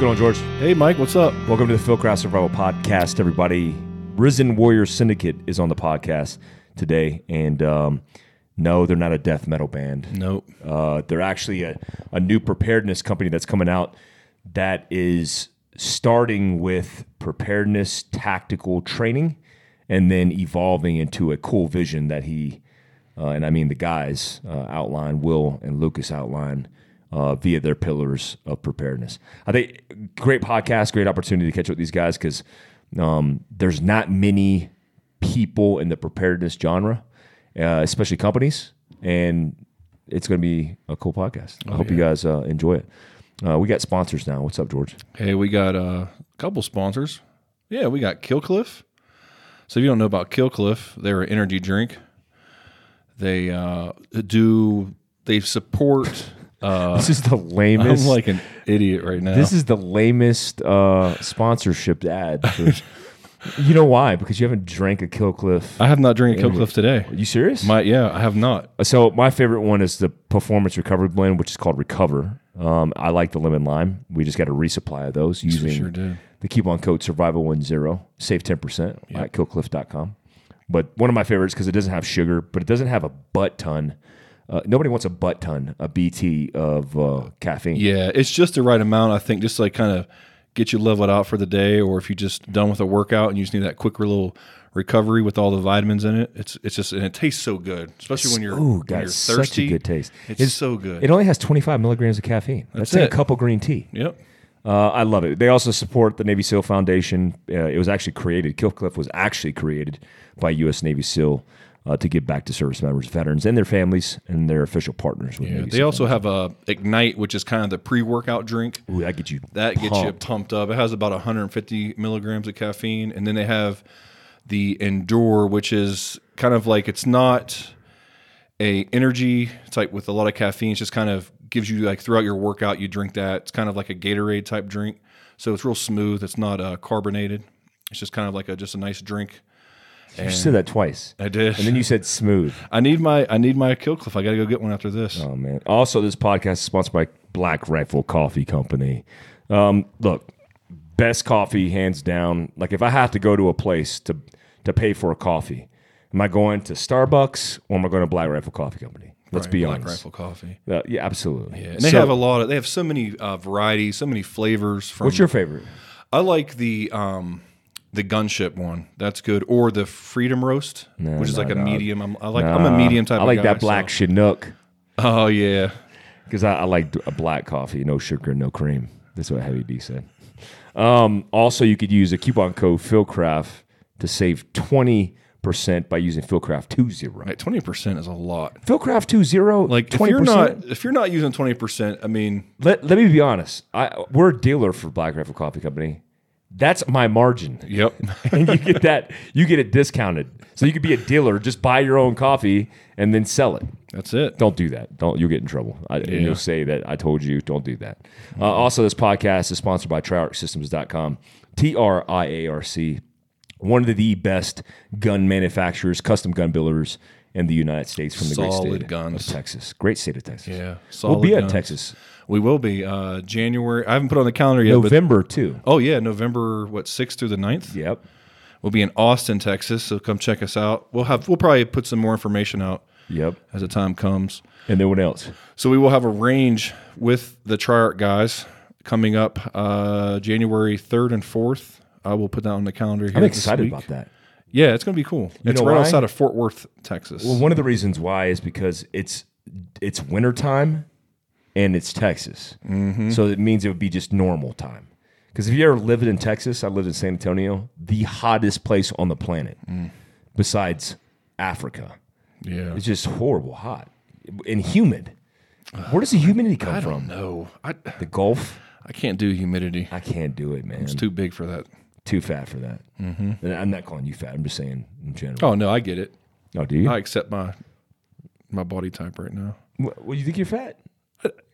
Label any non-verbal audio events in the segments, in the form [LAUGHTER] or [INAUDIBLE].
going on, George? Hey, Mike, what's up? Welcome to the Fieldcraft Survival Podcast, everybody. Risen Warrior Syndicate is on the podcast today, and um, no, they're not a death metal band. Nope. Uh, they're actually a, a new preparedness company that's coming out that is starting with preparedness tactical training and then evolving into a cool vision that he, uh, and I mean the guys uh, outline, Will and Lucas outline uh, via their pillars of preparedness. I think great podcast, great opportunity to catch up with these guys because um, there's not many people in the preparedness genre, uh, especially companies, and it's going to be a cool podcast. I hope you guys uh, enjoy it. Uh, we got sponsors now. What's up, George? Hey, we got uh, a couple sponsors. Yeah, we got Kill Cliff. So if you don't know about Kill Cliff, they're an energy drink. They uh, do they support. Uh, This is the [LAUGHS] lamest. I'm like an idiot right now. this is the lamest uh, sponsorship ad. for- [LAUGHS] you know why? Because you haven't drank a Kill Cliff. I have not drank a Kill Cliff today. Are you serious? My yeah, I have not. So my favorite one is the performance recovery blend, which is called Recover. Um, I like the lemon lime. We just got a resupply of those using sure the coupon code Survival One Zero. Save ten percent at killcliff.com. But one of my favorites because it doesn't have sugar, but it doesn't have a butt ton. Uh, nobody wants a butt ton, a BT of uh, caffeine. Yeah, it's just the right amount. I think just to, like kind of get you leveled out for the day, or if you just done with a workout and you just need that quick little recovery with all the vitamins in it. It's it's just and it tastes so good, especially when you're Ooh, when got you're such thirsty. a good taste. It's, so good. It only has 25 milligrams of caffeine. That's, That's like it. a cup of green tea. yep. Uh, I love it. They also support the Navy SEAL Foundation. Uh, it was actually created, Kill Cliff was actually created by U.S. Navy SEAL uh, to give back to service members, veterans, and their families, and their official partners with Yeah, they also have a Ignite, which is kind of the pre-workout drink. Ooh, that gets you That gets you pumped. pumped up. It has about 150 milligrams of caffeine, and then they have the Endure, which is kind of like it's not a energy type with a lot of caffeine. It's just kind of gives you like throughout your workout, you drink that. It's kind of like a Gatorade type drink, so it's real smooth. It's not uh, carbonated. It's just kind of like a just a nice drink. You said that twice. I did. And then you said smooth. [LAUGHS] I need my I need my Kill Cliff. I got to go get one after this. Oh man! Also, this podcast is sponsored by Black Rifle Coffee Company. Um, look, best coffee hands down. Like if I have to go to a place to to pay for a coffee, am I going to Starbucks or am I going to Black Rifle Coffee Company? Let's Right, be Black honest. Black Rifle Coffee. Uh, yeah, absolutely. And they So, have a lot of they have so many uh, varieties, so many flavors. From What's your favorite? I like the um, the gunship one. That's good, or the freedom roast, which is no, like a no. medium. I'm, I like. I'm a medium type. I like of guy, that black so- Chinook Oh yeah, because I, I like a black coffee, no sugar, no cream. That's what Heavy D said. Um, also, you could use a coupon code Fieldcraft to save twenty percent by using Fieldcraft two zero. right. Twenty percent is a lot. Fieldcraft two zero, Like if twenty you're not if you're not using twenty percent, I mean, Let, let me be honest. I we're a dealer for Black Rifle Coffee Company. That's my margin, yep. [LAUGHS] and you get that. You get it discounted, so you could be a dealer. Just buy your own coffee and then sell it. That's it. Don't do that. Don't you'll get in trouble. I, and Yeah. you'll say that I told you. Don't do that. Uh, also, this podcast is sponsored by TriArcSystems.com. T R I A R C, one of the best gun manufacturers, custom gun builders in the United States from the great Solid state guns. of Texas. Great state of Texas. Yeah, we'll solid be at. Texas We will be uh, January. I haven't put on the calendar yet, but November too. oh yeah, November what sixth through the 9th? Yep. We'll be in Austin, Texas. So come check us out. We'll have we'll probably put some more information out Yep. as the time comes. And then what else? So we will have a range with the TriArc guys coming up uh, January third and fourth. I will put that on the calendar here. I'm excited about that. Yeah, it's going to be cool. it's right why? outside of Fort Worth, Texas. Well, one of the reasons why is because it's it's wintertime and it's Texas. Mm-hmm. So it means it would be just normal time. Because if you ever lived in Texas, I lived in San Antonio, the hottest place on the planet, Mm. besides Africa. yeah, It's just horrible hot and humid. Where does the humidity come I from? don't know. I The Gulf? I can't do humidity. I can't do it, man. It's too big for that. Too fat for that. Mm-hmm. I'm not calling you fat. I'm just saying in general. Oh no, I get it. Oh, do you? I accept my my body type right now. What, what, you think you're fat?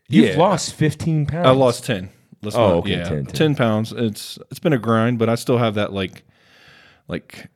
You've yeah. lost 15 pounds. I lost ten. Let's Oh, not- okay, yeah, 10, 10. pounds. It's it's been a grind, but I still have that like like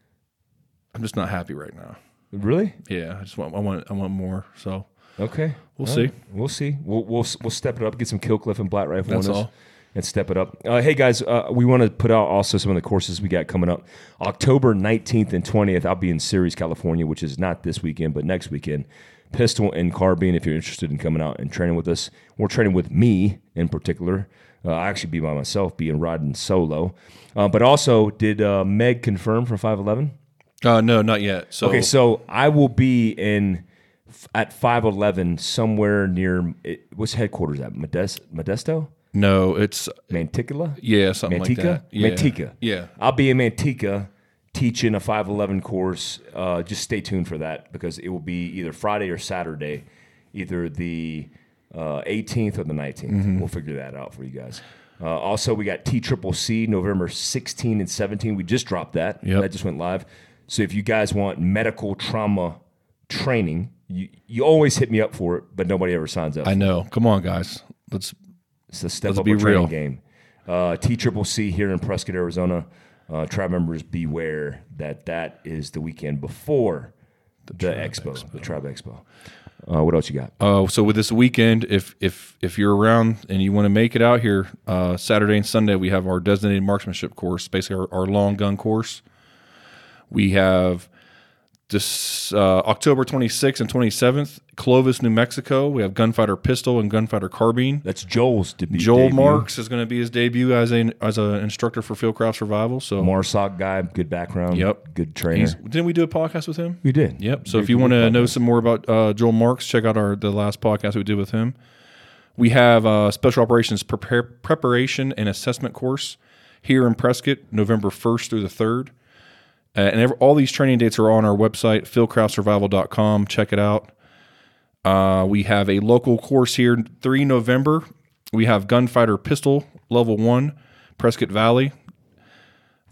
I'm just not happy right now. Really? Yeah, I just want I want I want more. So Okay. We'll All see. right. We'll see. We'll, we'll we'll step it up. Get some Kill Cliff and Black Rifle That's on us. all. and step it up. Uh, hey guys, uh, we want to put out also some of the courses we got coming up. October 19th and 20th, I'll be in Ceres, California, which is not this weekend, but next weekend. Pistol and carbine, if you're interested in coming out and training with us. We're training with me in particular. Uh, I actually be by myself, being riding solo. Uh, but also, did uh, Meg confirm for 511? Uh, no, not yet. So Okay, so I will be in at 511 somewhere near it, what's headquarters at Modest, Modesto, no, it's Manticola, yeah, something like that. Yeah. Manteca. Yeah. I'll be in Manteca teaching a 511 course. Uh, just stay tuned for that because it will be either Friday or Saturday, either the uh, 18th or the 19th. Mm-hmm. We'll figure that out for you guys. Uh, also, we got T Triple C November 16 and 17. We just dropped that. Yep. That just went live. So if you guys want medical trauma training, you, you always hit me up for it, but nobody ever signs up. I know. Come on, guys. Let's It's the step Let's up be a training real. game. Uh, T Triple C here in Prescott, Arizona. Uh, tribe members beware that that is the weekend before the, expo, the Tribe Expo. Uh, what else you got? Uh, so with this weekend, if if if you're around and you want to make it out here, uh, Saturday and Sunday we have our designated marksmanship course, basically our, our long gun course. We have this uh, October 26th and 27th, Clovis, New Mexico. We have gunfighter pistol and gunfighter carbine. That's Joel's debut. Joel debut. Marks is going to be his debut as a as an instructor for Fieldcraft Survival. So Marsoc guy, good background. Yep. Good trainer. he's, didn't we do a podcast with him? we did. Yep. So if you want to know some more about uh, Joel Marks, check out our the last podcast we did with him. We have a special operations prepare, preparation and assessment course here in Prescott, November first through the third. Uh, and every, all these training dates are on our website, fieldcraftsurvival.com. Check it out. Uh, we have a local course here, 3 November. We have gunfighter pistol level one, Prescott Valley.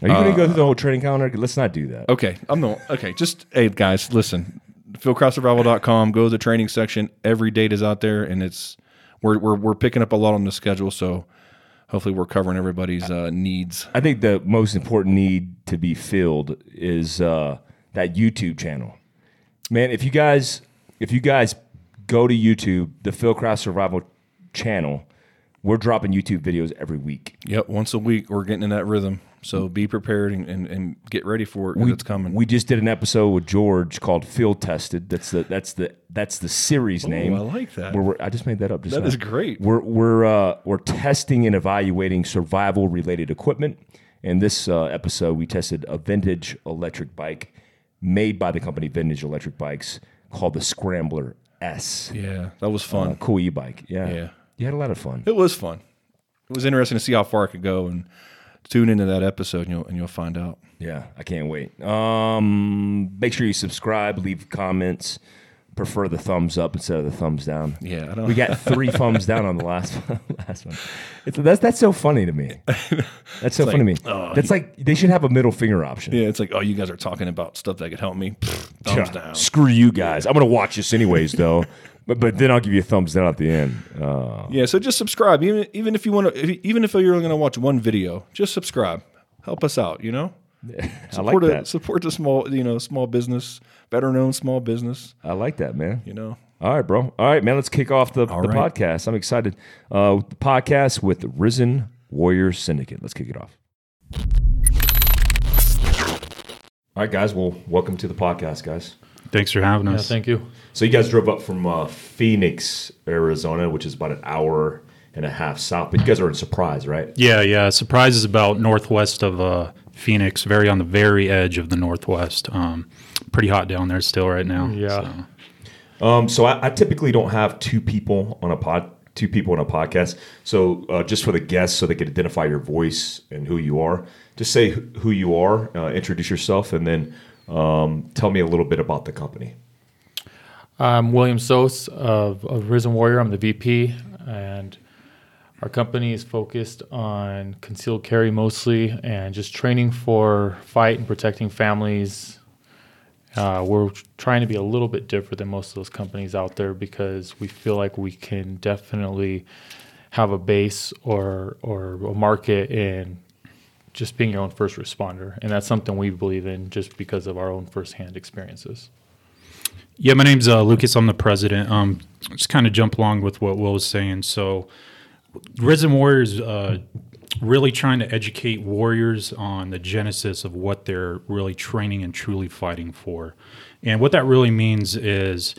Are you going to go through the whole training calendar? Let's not do that. Okay, I'm the okay. Just hey guys, listen. FieldcraftSurvival.com. Go to the training section. Every date is out there, and it's we're we're we're picking up a lot on the schedule. So hopefully, we're covering everybody's uh, needs. I think the most important need to be filled is uh, that YouTube channel. Man, if you guys if you guys go to YouTube, the Fieldcraft Survival channel, we're dropping YouTube videos every week. Yep, once a week we're getting in that rhythm. So be prepared and, and, and get ready for it because it's coming. We just did an episode with George called Field Tested. That's the that's the that's the series name. I like that. Where we're, I just made that up. Just That now. is great. We're we're uh, we're testing and evaluating survival related equipment. In this uh, episode, we tested a vintage electric bike made by the company Vintage Electric Bikes called the Scrambler S. yeah, that was Uh, fun. cool e-bike. Yeah. Yeah. You had a lot of fun. It was fun. It was interesting to see how far I could go and tune into that episode and you'll and you'll find out. Yeah, I can't wait. Um, make sure you subscribe, leave comments. Prefer the thumbs up instead of the thumbs down. Yeah, I don't. We got [LAUGHS] three thumbs down on the last [LAUGHS] last one. It's, that's that's so funny to me. [LAUGHS] That's so funny to me. that's like they should have a middle finger option. yeah, it's like oh, you guys are talking about stuff that could help me. Pfft, thumbs Yeah, down. Screw you guys. I'm gonna watch this anyways, though. But but then I'll give you a thumbs down at the end. Uh, Yeah, so just subscribe. Even even if you want to, even if you're only going to watch one video, just subscribe. Help us out. You know, [LAUGHS] I like [LAUGHS] support a, that. support the small, you know, small business, better known small business. I like that, man. You know, All right, bro. All right, man. Let's kick off the, the right. podcast. I'm excited. Uh, the podcast with the Risen Warrior Syndicate. Let's kick it off. All right, guys. Well, welcome to the podcast, guys. Thanks for having Yeah, us. thank you. So you guys drove up from uh, Phoenix, Arizona, which is about an hour and a half south. But you guys are in Surprise, right? yeah, yeah. Surprise is about northwest of uh, Phoenix, very on the very edge of the northwest. Um, pretty hot down there still right now. Yeah. so. Um, so I, I typically don't have two people on a pod, two people on a podcast. So uh, just for the guests, so they could identify your voice and who you are. Just say who you are, uh, introduce yourself, and then um, tell me a little bit about the company. I'm William Sos of, of Risen Warrior. I'm the VP, and our company is focused on concealed carry mostly and just training for fight and protecting families. Uh, we're trying to be a little bit different than most of those companies out there because we feel like we can definitely have a base or or a market in just being your own first responder, and that's something we believe in just because of our own firsthand experiences. Yeah, my name's uh, Lucas. I'm the president. Um, just kind of jump along with what Will was saying. So, Risen Warriors uh, really trying to educate warriors on the genesis of what they're really training and truly fighting for. And what that really means is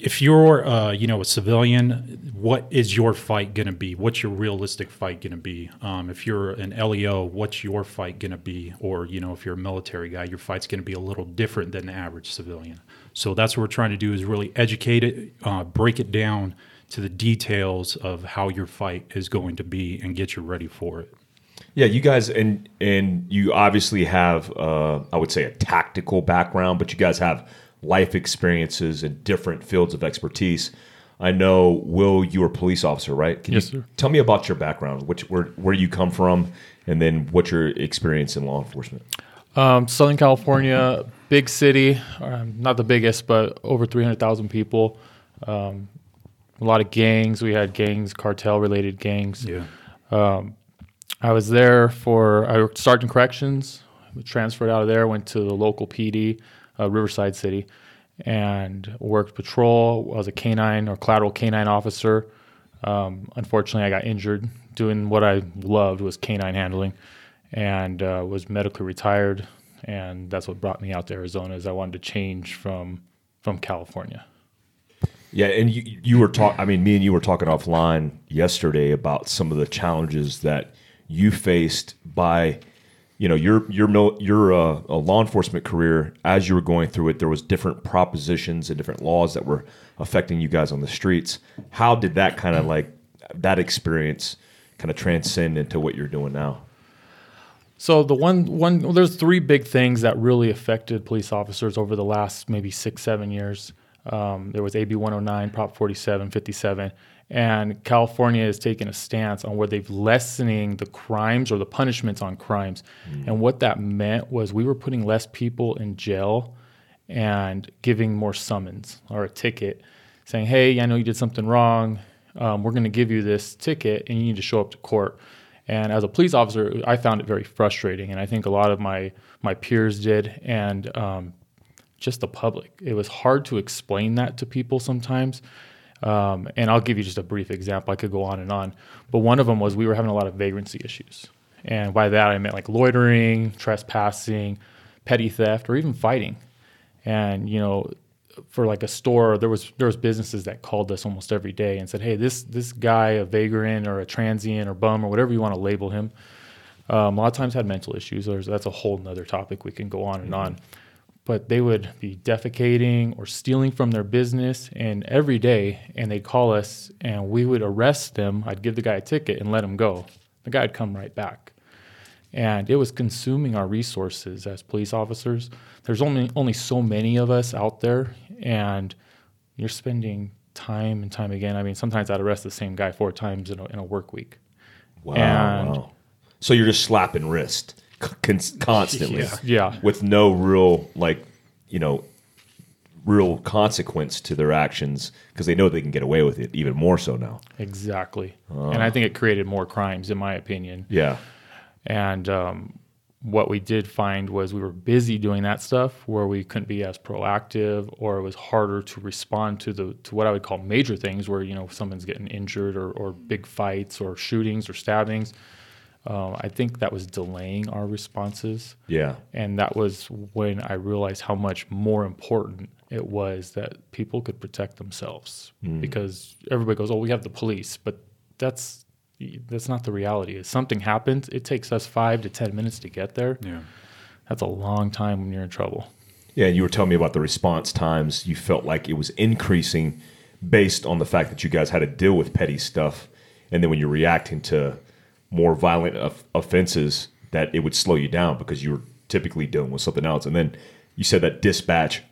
if you're uh, you know a civilian, what is your fight going to be? What's your realistic fight going to be? Um, if you're an LEO, what's your fight going to be? Or you know if you're a military guy, your fight's going to be a little different than the average civilian. So that's what we're trying to do is really educate it, uh, break it down to the details of how your fight is going to be, and get you ready for it. Yeah, you guys, and and you obviously have, uh, I would say, a tactical background, but you guys have life experiences and different fields of expertise. I know, Will, you were a police officer, right? Can Yes, you sir. Tell me about your background, which where where you come from, and then what's your experience in law enforcement. Um, Southern California, big city, um, not the biggest, but over 300,000 people. Um, a lot of gangs. We had gangs, cartel related gangs. Yeah. I was there for, I worked Sergeant Corrections, transferred out of there, went to the local PD, uh, Riverside City, and worked patrol. I was a canine or collateral canine officer. Um, unfortunately, I got injured doing what I loved was canine handling, and uh, was medically retired. And that's what brought me out to Arizona. Is I wanted to change from from California. Yeah, and you you were talking. I mean, me and you were talking offline yesterday about some of the challenges that you faced by, you know, your your your uh, a law enforcement career. As you were going through it, there was different propositions and different laws that were affecting you guys on the streets. How did that kind of like that experience kind of transcend into what you're doing now? So the one one well, there's three big things that really affected police officers over the last maybe six seven years. Um, there was AB 109, Prop 47, 57, and California has taken a stance on where they've lessening the crimes or the punishments on crimes. And what that meant was we were putting less people in jail and giving more summons or a ticket, saying, "Hey, I know you did something wrong. Um, we're going to give you this ticket, and you need to show up to court." And as a police officer, I found it very frustrating, and I think a lot of my my peers did, and um, just the public. It was hard to explain that to people sometimes. Um, and I'll give you just a brief example. I could go on and on, but one of them was we were having a lot of vagrancy issues, and by that I meant like loitering, trespassing, petty theft, or even fighting. And you know, for like a store, there was there was businesses that called us almost every day and said, "Hey, this this guy, a vagrant or a transient or bum or whatever you want to label him, um, a lot of times had mental issues. There's, that's a whole nother topic we can go on and on. But they would be defecating or stealing from their business and every day, and they'd call us and we would arrest them. I'd give the guy a ticket and let him go. The guy would come right back. And it was consuming our resources as police officers. There's only only so many of us out there, and you're spending time and time again. I mean, sometimes I'd arrest the same guy four times in a, in a work week. Wow, And- wow. So you're just slapping wrist [LAUGHS] constantly, Yeah. Yeah. with no real like, you know, real consequence to their actions because they know they can get away with it even more so now. Exactly. And I think it created more crimes, in my opinion. Yeah. And um, what we did find was we were busy doing that stuff where we couldn't be as proactive, or it was harder to respond to the to what I would call major things, where you know someone's getting injured, or, or big fights, or shootings, or stabbings. Um, I think that was delaying our responses. Yeah. And that was when I realized how much more important it was that people could protect themselves. Because everybody goes, "Oh, we have the police," but that's that's not the reality. If something happens, it takes us five to ten minutes to get there. Yeah. That's a long time when you're in trouble. Yeah, and you were telling me about the response times. You felt like it was increasing based on the fact that you guys had to deal with petty stuff, and then when you're reacting to more violent of- offenses, that it would slow you down because you were typically dealing with something else. And then you said that dispatch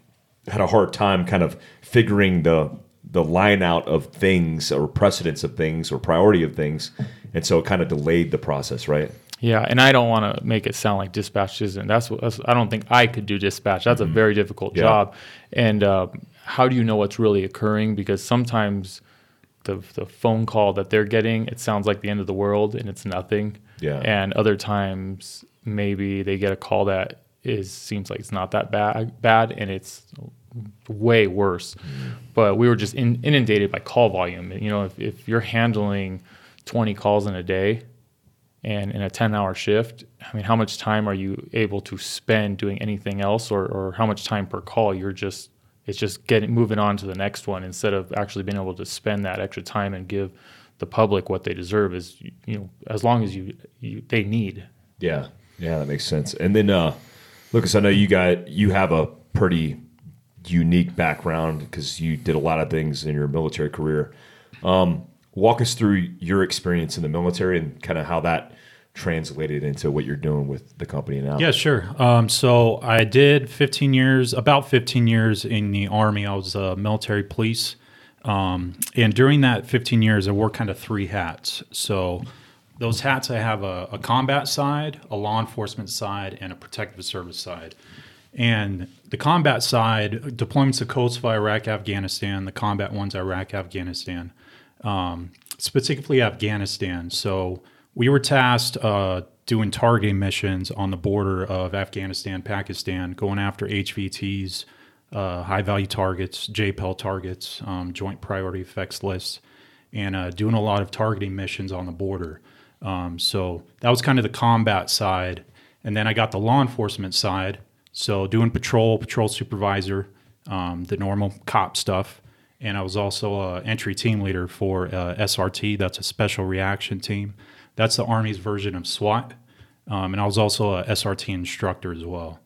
had a hard time kind of figuring the the line out of things or precedence of things or priority of things, and so it kind of delayed the process, right? Yeah, and I don't want to make it sound like dispatch isn't. That's, what- that's I don't think I could do dispatch. That's a very difficult Yeah. job. And uh, how do you know what's really occurring? Because sometimes the the phone call that they're getting, it sounds like the end of the world, and it's nothing. Yeah. And other times, maybe they get a call that is seems like it's not that bad, bad, and it's way worse. Mm-hmm. But we were just in, inundated by call volume. You know, if, if you're handling 20 calls in a day and in a 10 hour shift, I mean, how much time are you able to spend doing anything else or, or how much time per call you're just, it's just getting, moving on to the next one instead of actually being able to spend that extra time and give the public what they deserve is, you know, as long as you, you they need. Yeah, yeah, that makes sense. And then, uh, Lucas, I know you got you have a pretty unique background because you did a lot of things in your military career. Um, walk us through your experience in the military and kind of how that translated into what you're doing with the company now. Yeah, sure. Um, so I did 15 years, about 15 years in the Army. I was a military police. Um, and during that 15 years, I wore kind of three hats. So those hats, I have a, a combat side, a law enforcement side, and a protective service side. And the combat side, deployments to coast of Iraq, Afghanistan, the combat ones, Iraq, Afghanistan, um, specifically Afghanistan. So we were tasked uh, doing targeting missions on the border of Afghanistan, Pakistan, going after HVTs, uh, high value targets, JPEL targets, um, joint priority effects lists, and uh, doing a lot of targeting missions on the border. Um, so that was kind of the combat side. And then I got the law enforcement side. So doing patrol, patrol supervisor, um, the normal cop stuff. And I was also an entry team leader for uh, SRT. That's a special reaction team. That's the Army's version of SWAT. Um, and I was also a SRT instructor as well.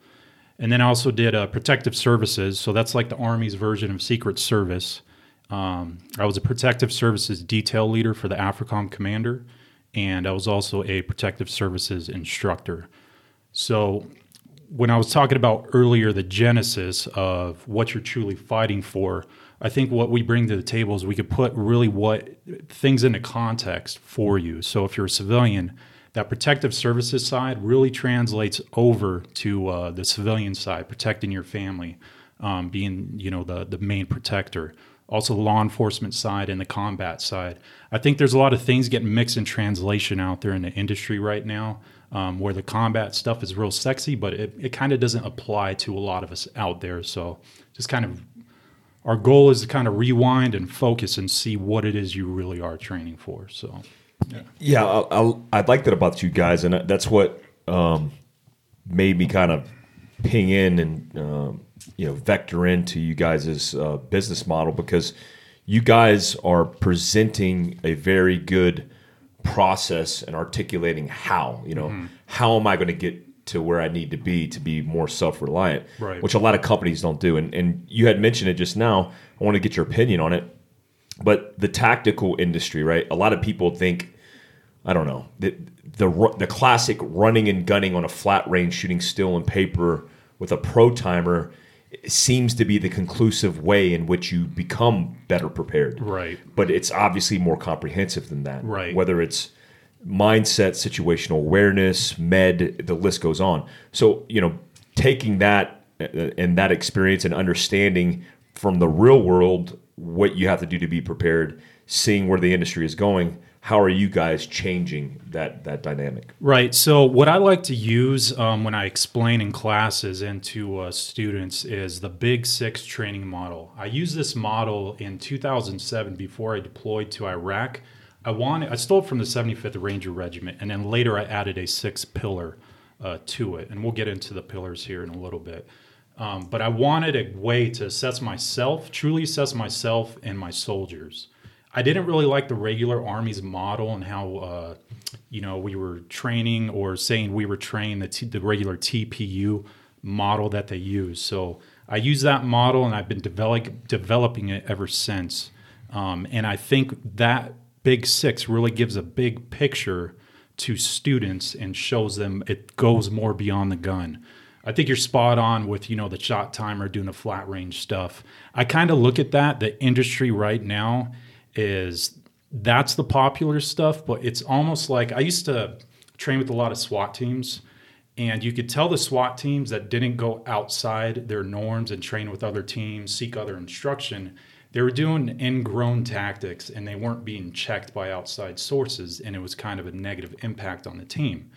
And then I also did uh, protective services. So that's like the Army's version of Secret Service. Um, I was a protective services detail leader for the AFRICOM commander and I was also a protective services instructor. So, when I was talking about earlier the genesis of what you're truly fighting for, I think what we bring to the table is we could put really what things into context for you. So, if you're a civilian, that protective services side really translates over to uh, the civilian side, protecting your family, um, being you know the the main protector also the law enforcement side and the combat side. I think there's a lot of things getting mixed in translation out there in the industry right now, um, where the combat stuff is real sexy, but it, it kind of doesn't apply to a lot of us out there. So just kind of our goal is to kind of rewind and focus and see what it is you really are training for. So yeah, yeah i would like that about you guys, and that's what um, made me kind of ping in and. Um, you know vector into you guys' uh, business model because you guys are presenting a very good process and articulating how you know mm-hmm. how am i going to get to where i need to be to be more self-reliant right. which a lot of companies don't do and, and you had mentioned it just now i want to get your opinion on it but the tactical industry right a lot of people think i don't know the, the, the classic running and gunning on a flat range shooting still and paper with a pro timer seems to be the conclusive way in which you become better prepared. Right. But it's obviously more comprehensive than that. Right. Whether it's mindset, situational awareness, med, the list goes on. So, you know, taking that uh, and that experience and understanding from the real world what you have to do to be prepared, seeing where the industry is going, how are you guys changing that that dynamic? Right. So what I like to use um, when I explain in classes and to uh, students is the Big Six training model. I used this model in 2007 before I deployed to Iraq. I wanted I stole it from the 75th Ranger Regiment, and then later I added a six pillar uh, to it, and we'll get into the pillars here in a little bit. Um, but I wanted a way to assess myself, truly assess myself and my soldiers. I didn't really like the regular Army's model and how, uh, you know, we were training or saying we were trained the, t- the regular TPU model that they use. So I use that model and I've been develop- developing it ever since. Um, and I think that Big Six really gives a big picture to students and shows them it goes more beyond the gun. I think you're spot on with you know the shot timer doing the flat range stuff. I kind of look at that the industry right now is that's the popular stuff, but it's almost like I used to train with a lot of SWAT teams, and you could tell the SWAT teams that didn't go outside their norms and train with other teams, seek other instruction. They were doing ingrown tactics and they weren't being checked by outside sources, and it was kind of a negative impact on the team.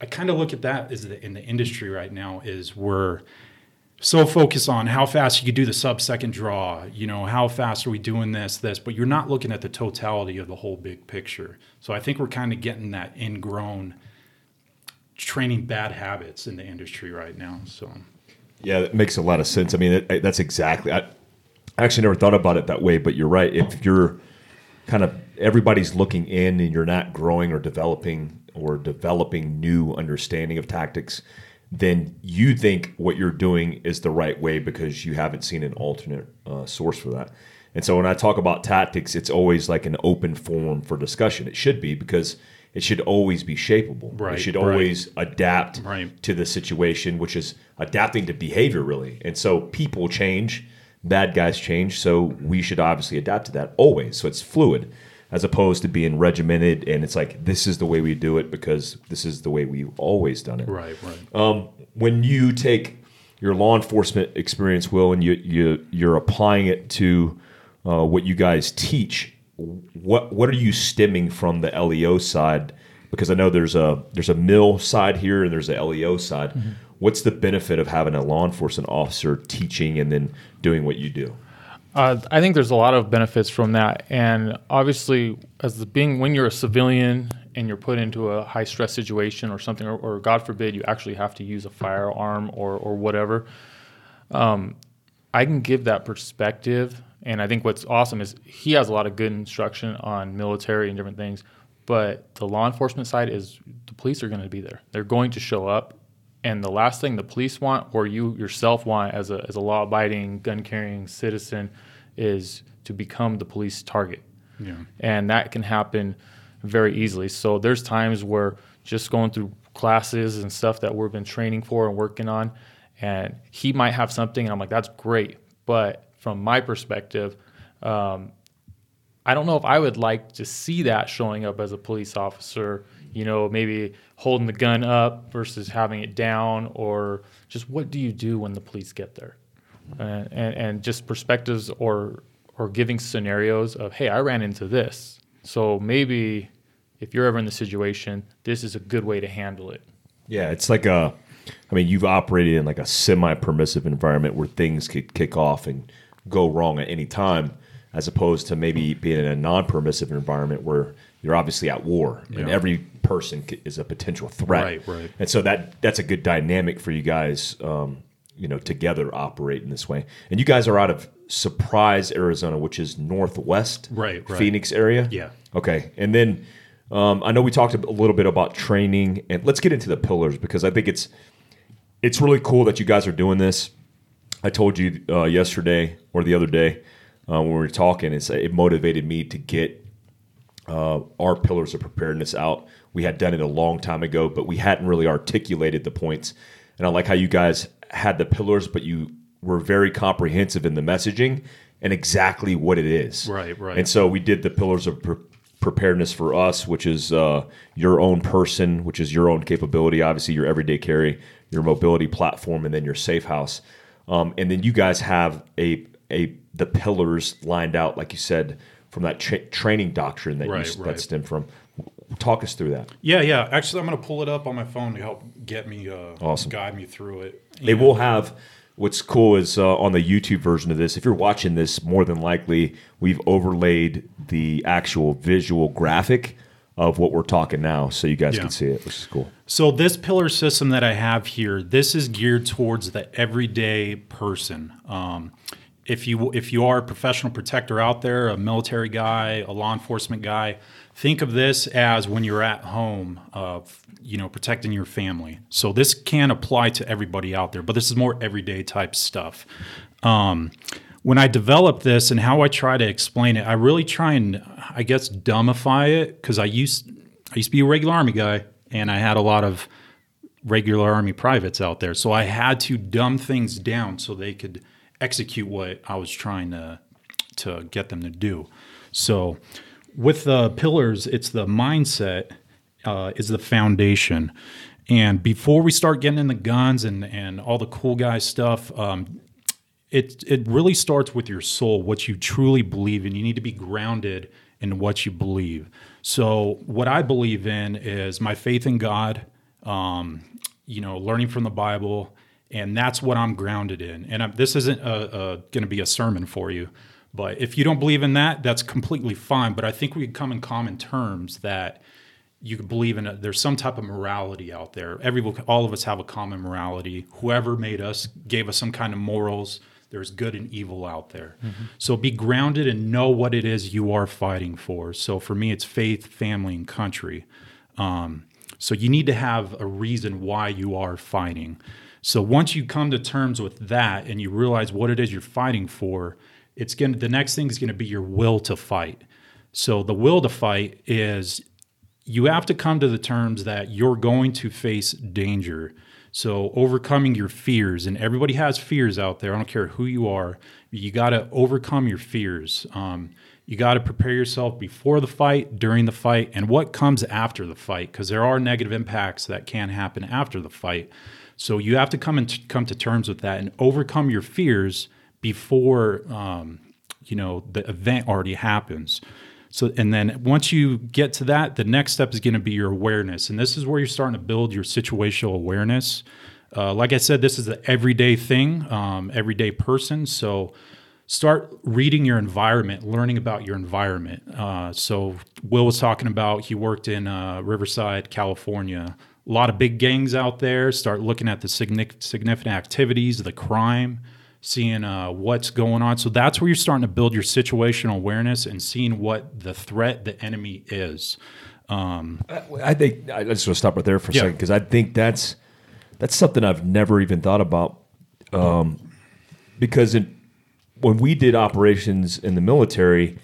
I kind of look at that as the, in the industry right now is we're so focused on how fast you could do the sub second draw, you know, how fast are we doing this, this, but you're not looking at the totality of the whole big picture. So I think we're kind of getting that ingrown training bad habits in the industry right now. So Yeah, that makes a lot of sense. I mean, that's exactly. I, I actually never thought about it that way, but you're right. If you're kind of everybody's looking in and you're not growing or developing or developing new understanding of tactics, then you think what you're doing is the right way because you haven't seen an alternate uh, source for that. And so when I talk about tactics, it's always like an open forum for discussion. It should be because it should always be shapeable. Right, It should right. always adapt Right. to the situation, which is adapting to behavior, really. And so people change, bad guys change. So we should obviously adapt to that always. So it's fluid as opposed to being regimented and it's like, this is the way we do it because this is the way we've always done it right, right. um, when you take your law enforcement experience, Will, and you, you you're applying it to uh, what you guys teach, what what are you stemming from the LEO side? Because I know there's a there's a mill side here and there's a LEO side. What's the benefit of having a law enforcement officer teaching and then doing what you do? Uh, I think there's a lot of benefits from that, and obviously, as the being when you're a civilian and you're put into a high stress situation or something, or, or God forbid you actually have to use a firearm or or whatever, um, I can give that perspective. And I think what's awesome is he has a lot of good instruction on military and different things, but the law enforcement side is the police are going to be there. They're going to show up, and the last thing the police want or you yourself want as a as a law abiding gun carrying citizen is to become the police target. Yeah. And that can happen very easily. So there's times where just going through classes and stuff that we've been training for and working on, and he might have something, and I'm like, that's great. But from my perspective, um, I don't know if I would like to see that showing up as a police officer, you know, maybe holding the gun up versus having it down, or just what do you do when the police get there? And, and, and just perspectives or, or giving scenarios of, hey, I ran into this. So maybe if you're ever in the situation, this is a good way to handle it. Yeah, it's like a. I mean, you've operated in like a semi-permissive environment where things could kick off and go wrong at any time, as opposed to maybe being in a non-permissive environment where you're obviously at war and every person is a potential threat. Right, right. And so that that's a good dynamic for you guys, um, you know, together operate in this way. And you guys are out of Surprise, Arizona, which is northwest, Right, right. Phoenix area. Yeah. Okay, and then um, I know we talked a little bit about training, and let's get into the pillars because I think it's it's really cool that you guys are doing this. I told you uh, yesterday or the other day uh, when we were talking, it's, it motivated me to get uh, our pillars of preparedness out. We had done it a long time ago, but we hadn't really articulated the points. And I like how you guys had the pillars, but you were very comprehensive in the messaging and exactly what it is. Right, right. And so we did the pillars of pre- preparedness for us, which is uh, your own person, which is your own capability, obviously your everyday carry, your mobility platform, and then your safe house. Um, and then you guys have a a the pillars lined out, like you said, from that tra- training doctrine that Right, you right. that stemmed from. Talk us through that. Yeah, yeah. Actually, I'm going to pull it up on my phone to help get me, uh, Awesome. guide me through it. They And- will have. What's cool is uh, on the YouTube version of this. If you're watching this, more than likely we've overlaid the actual visual graphic of what we're talking now, so you guys Yeah. can see it, which is cool. So this pillar system that I have here, this is geared towards the everyday person. Um, if you if you are a professional protector out there, a military guy, a law enforcement guy, think of this as when you're at home, uh, you know, protecting your family. So this can apply to everybody out there, but this is more everyday type stuff. Um, when I develop this and how I try to explain it, I really try and I guess dumbify it because I used I used to be a regular army guy and I had a lot of regular army privates out there. So I had to dumb things down so they could execute what I was trying to to get them to do. So with the pillars, it's the mindset uh, is the foundation. And before we start getting in the guns and and all the cool guy stuff, um, it it really starts with your soul, what you truly believe in. You need to be grounded in what you believe. So what I believe in is my faith in God, um, you know, learning from the Bible and that's what I'm grounded in. And I'm, this isn't going to be a sermon for you, but if you don't believe in that, that's completely fine. But I think we could come in common terms that you could believe in a, there's some type of morality out there. Every all of us have a common morality. Whoever made us gave us some kind of morals. There's good and evil out there. Mm-hmm. So be grounded and know what it is you are fighting for. So for me, it's faith, family, and country. Um, so you need to have a reason why you are fighting. So once you come to terms with that and you realize what it is you're fighting for, it's going to the next thing is going to be your will to fight. So the will to fight is you have to come to the terms that you're going to face danger. So overcoming your fears, and everybody has fears out there. I don't care who you are. You got to overcome your fears. Um, you got to prepare yourself before the fight, during the fight, and what comes after the fight, because there are negative impacts that can happen after the fight. So you have to come and t- come to terms with that and overcome your fears before um, you know the event already happens. So, and then once you get to that, the next step is going to be your awareness, and this is where you're starting to build your situational awareness. Uh, like I said, this is an everyday thing, um, everyday person. So, start reading your environment, learning about your environment. Uh, so, Will was talking about he worked in uh, Riverside, California. A lot of big gangs out there. Start looking at the significant activities, the crime seeing uh, what's going on. So that's where you're starting to build your situational awareness and seeing what the threat, the enemy is. Um, I, think I just want to stop right there for a yeah. second because I think that's that's something I've never even thought about. Um, because in, when we did operations in the military,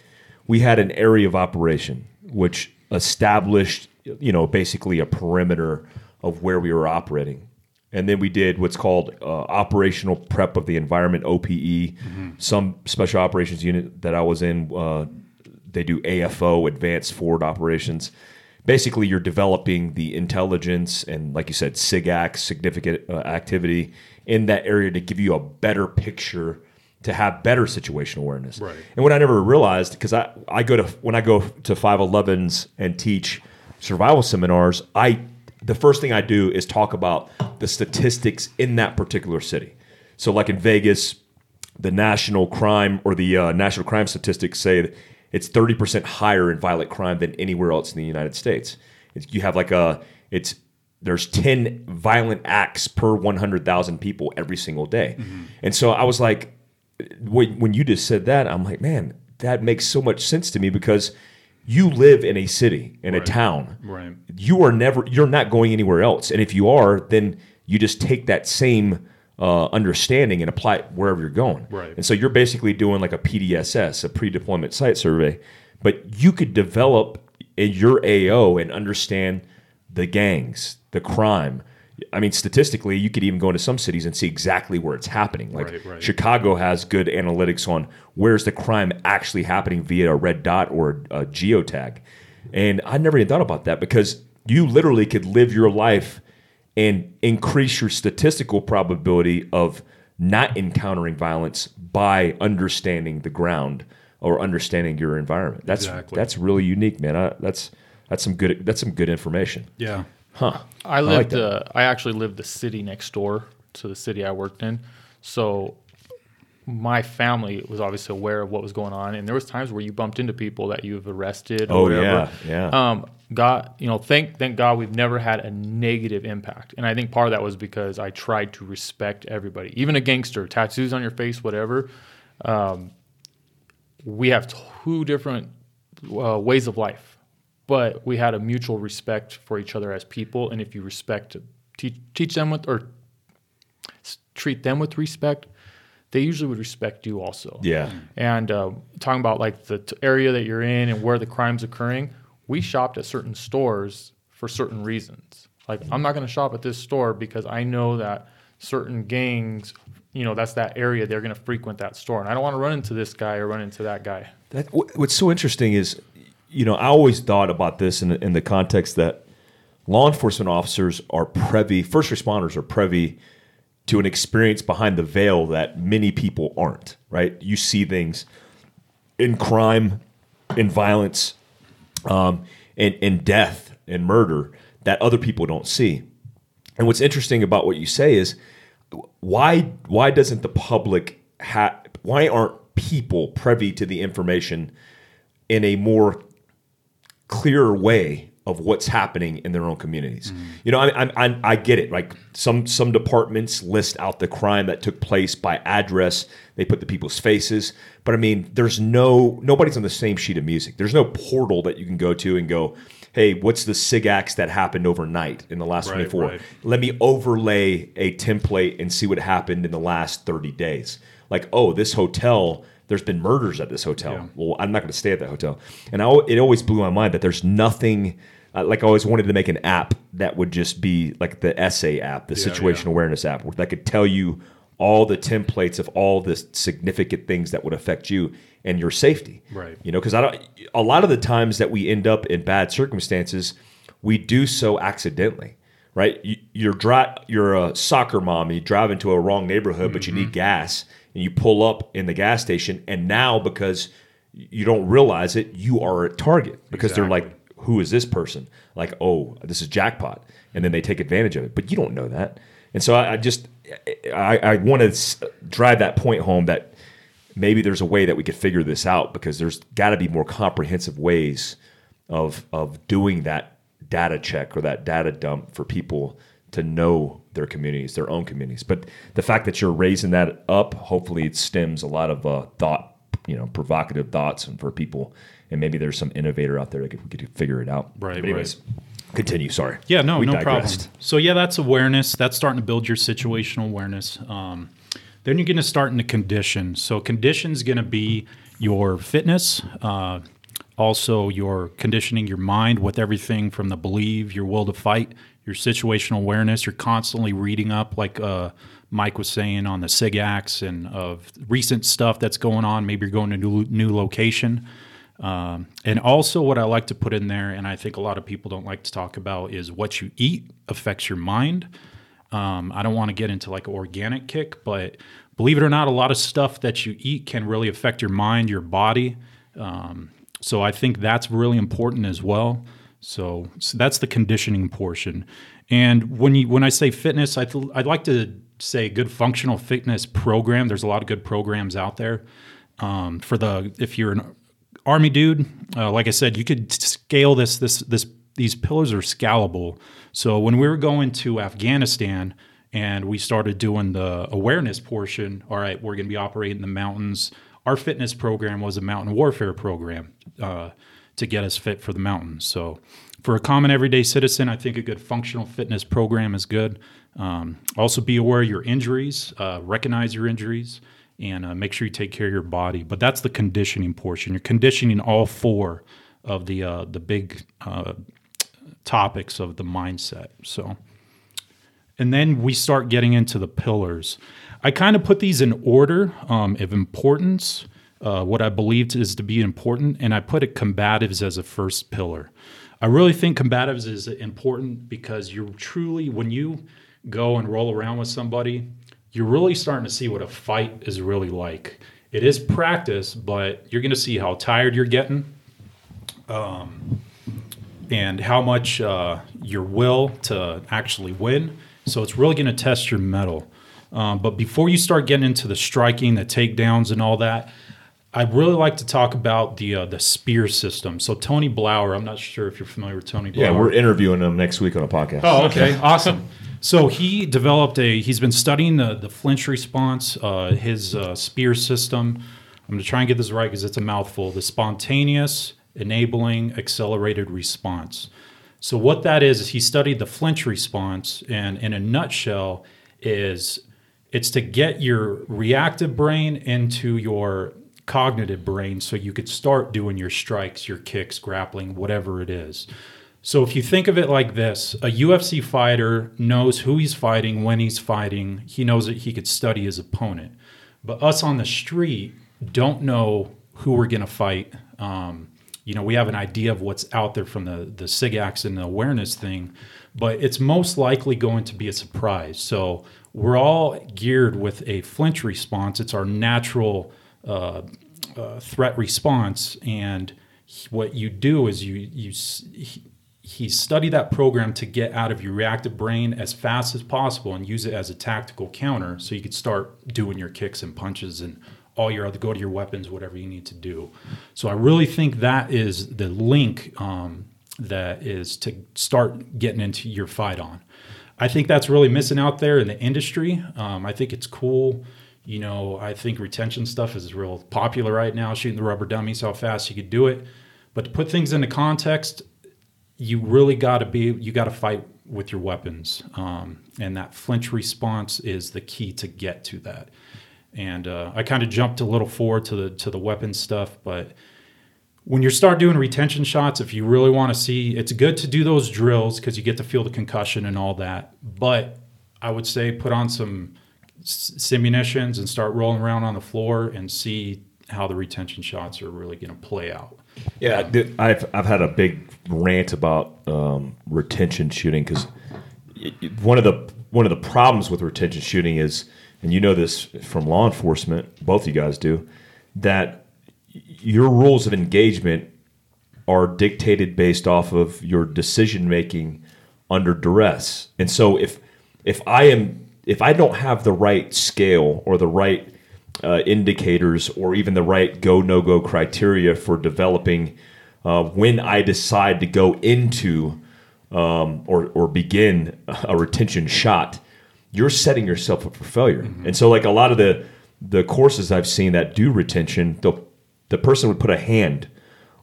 we had an area of operation which established, you know, basically a perimeter of where we were operating and then we did what's called uh, operational prep of the environment OPE. Mm-hmm. Some special operations unit that I was in, uh, they do AFO, advanced forward operations. Basically, you're developing the intelligence and, like you said, SIGACT, significant uh, activity in that area to give you a better picture to have better situational awareness. Right. And what I never realized, because I, I go to when I go to 511s and teach survival seminars, I the first thing I do is talk about the statistics in that particular city. So, like in Vegas, the national crime or the uh, national crime statistics say it's 30% higher in violent crime than anywhere else in the United States. It's, you have like a, it's, there's 10 violent acts per 100,000 people every single day. Mm-hmm. And so I was like, when, when you just said that, I'm like, man, that makes so much sense to me because you live in a city in right. a town right. you are never you're not going anywhere else. And if you are then you just take that same uh, understanding and apply it wherever you're going. Right. And so you're basically doing like a pdss a pre-deployment site survey but you could develop in your ao and understand the gangs the crime I mean, statistically, you could even go into some cities and see exactly where it's happening. Like right, right. Chicago has good analytics on where's the crime actually happening via a red dot or a geotag. And I never even thought about that because you literally could live your life and increase your statistical probability of not encountering violence by understanding the ground or understanding your environment. That's exactly. that's really unique, man. I, that's that's some good that's some good information. Yeah. Huh. I lived. I, like uh, I actually lived the city next door to the city I worked in, so my family was obviously aware of what was going on, and there was times where you bumped into people that you've arrested. Or oh whatever. yeah, yeah. Um, God, you know, thank thank God we've never had a negative impact, and I think part of that was because I tried to respect everybody, even a gangster, tattoos on your face, whatever. Um, we have two different uh, ways of life but we had a mutual respect for each other as people. And if you respect, teach, teach them with, or treat them with respect, they usually would respect you also. Yeah. And uh, talking about like the t- area that you're in and where the crime's occurring, we shopped at certain stores for certain reasons. Like I'm not going to shop at this store because I know that certain gangs, you know, that's that area they're going to frequent that store, and I don't want to run into this guy or run into that guy. That, what's so interesting is you know, I always thought about this in, in the context that law enforcement officers are privy, first responders are privy to an experience behind the veil that many people aren't, right? You see things in crime, in violence, um, in, in death and murder that other people don't see. And what's interesting about what you say is, why why doesn't the public ha- why aren't people privy to the information in a more clearer way of what's happening in their own communities. You know, I, I, I, I get it. Like some some departments list out the crime that took place by address. They put the people's faces, but I mean, there's no nobody's on the same sheet of music. There's no portal that you can go to and go, hey, what's the SIGACTs that happened overnight in the last Right, 24? right. Let me overlay a template and see what happened in the last 30 days. Like, oh, this hotel, there's been murders at this hotel. Yeah. Well, I'm not going to stay at that hotel. And I, it always blew my mind that there's nothing. Uh, like I always wanted to make an app that would just be like the SA app, the situation yeah. awareness app, that could tell you all the templates of all the significant things that would affect you and your safety. Right. You know, because I don't. A lot of the times that we end up in bad circumstances, we do so accidentally. Right. You, you're dri- You're a soccer mom. And you drive into a wrong neighborhood, but you need gas, and you pull up in the gas station, and now because you don't realize it, you are at target because they're like, "Who is this person?" Like, "Oh, this is jackpot," and then they take advantage of it. But you don't know that, and so I, I just I, I want to drive that point home that maybe there's a way that we could figure this out because there's got to be more comprehensive ways of of doing that data check or that data dump for people to know their communities, their own communities. But the fact that you're raising that up, hopefully, it stems a lot of uh, thought, you know, provocative thoughts, and for people, and maybe there's some innovator out there that could, could figure it out. Right, But anyways, continue. Sorry. Yeah, no, We no digressed. problem. So yeah, that's awareness. That's starting to build your situational awareness. Um, then you're going to start into condition. So condition's going to be your fitness, uh, also your conditioning your mind with everything from the believe, your will to fight, your situational awareness. You're constantly reading up, like uh, Mike was saying on the SIGACTs and of recent stuff that's going on. Maybe you're going to new, new location. Um, and also, what I like to put in there, and I think a lot of people don't like to talk about, is what you eat affects your mind. Um, I don't want to get into like organic kick, but believe it or not, a lot of stuff that you eat can really affect your mind, your body. Um, so I think that's really important as well. So, so that's the conditioning portion. And when you when I say fitness, I th- I'd like to say good functional fitness program. There's a lot of good programs out there. Um, for the if you're an army dude, uh, like I said, you could scale this. This this these pillars are scalable. So when we were going to Afghanistan and we started doing the awareness portion, all right, we're going to be operating in the mountains. Our fitness program was a mountain warfare program uh, to get us fit for the mountains. So for a common everyday citizen, I think a good functional fitness program is good. Um, also, be aware of your injuries, uh, recognize your injuries and uh, make sure you take care of your body. But that's the conditioning portion. You're conditioning all four of the uh, the big uh, topics of the mindset. So, and then we start getting into the pillars. I kind of put these in order um, of importance. Uh, what I believed is to be important, and I put it combatives as a first pillar. I really think combatives is important because you're truly when you go and roll around with somebody, you're really starting to see what a fight is really like. It is practice, but you're going to see how tired you're getting, um, and how much uh, your will to actually win. So it's really going to test your mettle. Um, but before you start getting into the striking, the takedowns, and all that, I'd really like to talk about the uh, the spear system. So Tony Blauer, I'm not sure if you're familiar with Tony Blauer. Yeah, we're interviewing him next week on a podcast. Oh, okay, awesome. So he developed a. He's been studying the the flinch response, uh, his uh, spear system. I'm going to try and get this right because it's a mouthful. The spontaneous, enabling, accelerated response. So what that is is he studied the flinch response, and in a nutshell, is it's to get your reactive brain into your cognitive brain so you could start doing your strikes, your kicks, grappling, whatever it is. So if you think of it like this, a UFC fighter knows who he's fighting, when he's fighting. He knows that he could study his opponent. But us on the street don't know who we're going to fight. Um, you know, we have an idea of what's out there from the the SIGACTs and the awareness thing, but it's most likely going to be a surprise. So we're all geared with a flinch response. It's our natural uh, uh, threat response, and what you do is you you he studied that program to get out of your reactive brain as fast as possible and use it as a tactical counter so you could start doing your kicks and punches and all your other go to your weapons whatever you need to do. So i really think that is the link um, that is to start getting into your fight on. I think that's really missing out there in the industry. Um, i think it's cool you know i think retention stuff is real popular right now shooting the rubber dummies how fast you could do it. But to put things into context you really got to be you got to fight with your weapons um, and that flinch response is the key to get to that. And uh, i kind of jumped a little forward to the to the weapons stuff but when you start doing retention shots if you really want to see it's good to do those drills because you get to feel the concussion and all that but i would say put on some simunitions and start rolling around on the floor and see how the retention shots are really going to play out Yeah, th- I've I've had a big rant about um, retention shooting because one of the one of the problems with retention shooting is, and you know this from law enforcement, both you guys do, that your rules of engagement are dictated based off of your decision making under duress. And so if if I am if I don't have the right scale or the right uh, indicators or even the right go no go criteria for developing uh, when I decide to go into um, or or begin a retention shot, you're setting yourself up for failure. And so, like a lot of the the courses I've seen that do retention, the the person would put a hand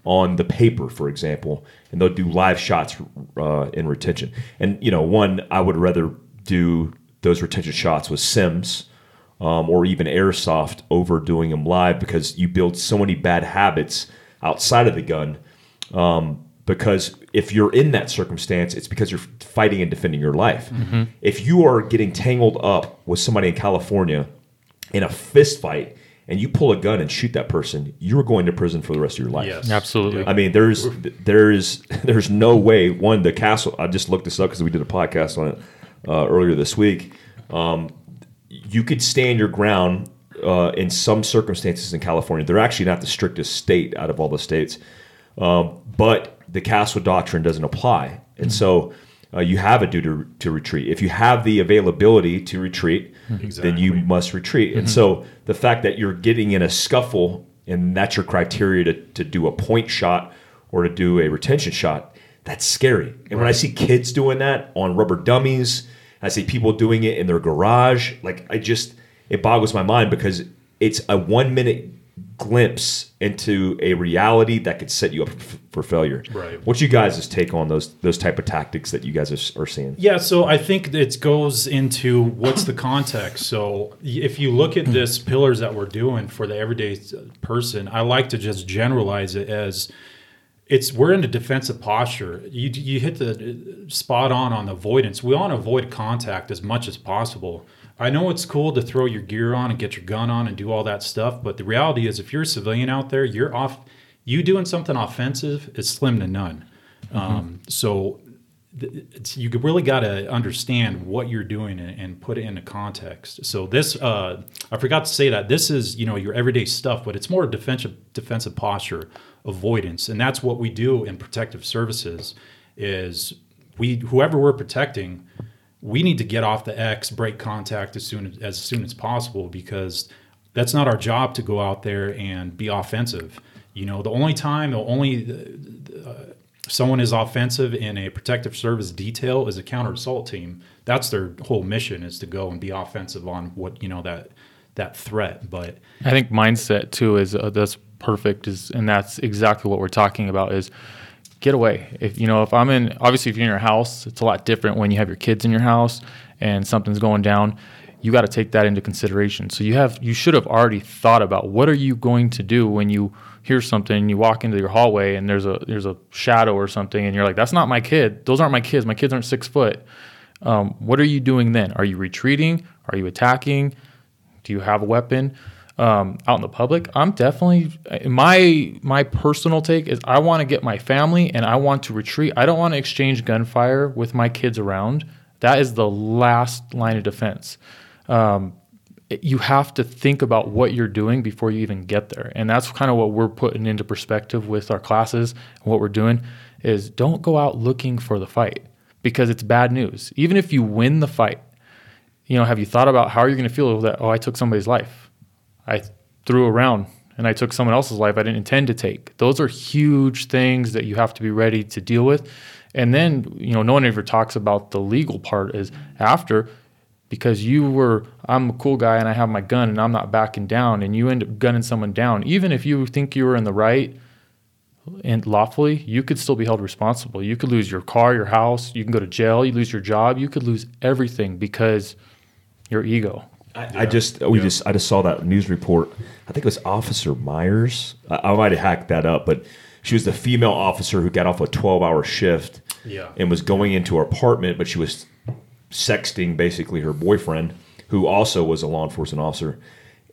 on the paper, for example, and they'll do live shots uh, in retention. And you know, one I would rather do those retention shots with Sims um, or even airsoft over doing them live because you build so many bad habits outside of the gun. Um, because if you're in that circumstance, it's because you're fighting and defending your life. If you are getting tangled up with somebody in California in a fist fight and you pull a gun and shoot that person, you're going to prison for the rest of your life. yes Absolutely. I mean, there's there's [LAUGHS] there's no way. One, the castle. I just looked this up because we did a podcast on it uh, earlier this week. Um, you could stand your ground uh, in some circumstances in California. They're actually not the strictest state out of all the states, um, but the castle doctrine doesn't apply, and so. Uh, you have a duty to, to retreat. If you have the availability to retreat, then you must retreat. And so the fact that you're getting in a scuffle and that's your criteria to, to do a point shot or to do a retention shot, that's scary. And when I see kids doing that on rubber dummies, I see people doing it in their garage, like I just, it boggles my mind because it's a one minute glimpse into a reality that could set you up for failure. Right. What's you guys' take on those those type of tactics that you guys are, are seeing? Yeah, so I think it goes into what's the context. So if you look at this pillars that we're doing for the everyday person, I like to just generalize it as it's we're in a defensive posture. You you hit the spot on on avoidance. We want to avoid contact as much as possible. I know it's cool to throw your gear on and get your gun on and do all that stuff, but the reality is, if you're a civilian out there, you're off. You doing something offensive is slim to none. Um, so you really got to understand what you're doing and, and put it into context. So this, uh, I forgot to say that this is you know your everyday stuff, but it's more defensive defensive posture avoidance, and that's what we do in protective services. Is we whoever we're protecting, we need to get off the X, break contact as soon as, as soon as possible because that's not our job to go out there and be offensive. You know, the only time, the only someone is offensive in a protective service detail is a counter assault team. That's their whole mission is to go and be offensive on what you know that that threat. But I think mindset too is uh, that's perfect is and that's exactly what we're talking about is get away. If you know if I'm in obviously if you're in your house, it's a lot different when you have your kids in your house and something's going down. You got to take that into consideration. So you have you should have already thought about what are you going to do when you hear something, you walk into your hallway and there's a there's a shadow or something and you're like that's not my kid. Those aren't my kids. My kids aren't 6 foot. Um, what are you doing then? Are you retreating? Are you attacking? Do you have a weapon um, out in the public? I'm definitely my my personal take is I want to get my family and I want to retreat. I don't want to exchange gunfire with my kids around. That is the last line of defense. Um, you have to think about what you're doing before you even get there. And that's kind of what we're putting into perspective with our classes and what we're doing is don't go out looking for the fight because it's bad news. Even if you win the fight, you know, have you thought about how you're you going to feel that oh, I took somebody's life. I threw around and I took someone else's life I didn't intend to take. Those are huge things that you have to be ready to deal with. And then, you know, no one ever talks about the legal part is after because you were I'm a cool guy and I have my gun and I'm not backing down and you end up gunning someone down. Even if you think you were in the right and lawfully, you could still be held responsible. You could lose your car, your house, you can go to jail, you lose your job, you could lose everything because your ego. I, I just we just I just saw that news report. I think it was Officer Myers. I, I might have hacked that up, but she was the female officer who got off a twelve hour shift Yeah. and was going into her apartment, but she was sexting basically her boyfriend, who also was a law enforcement officer,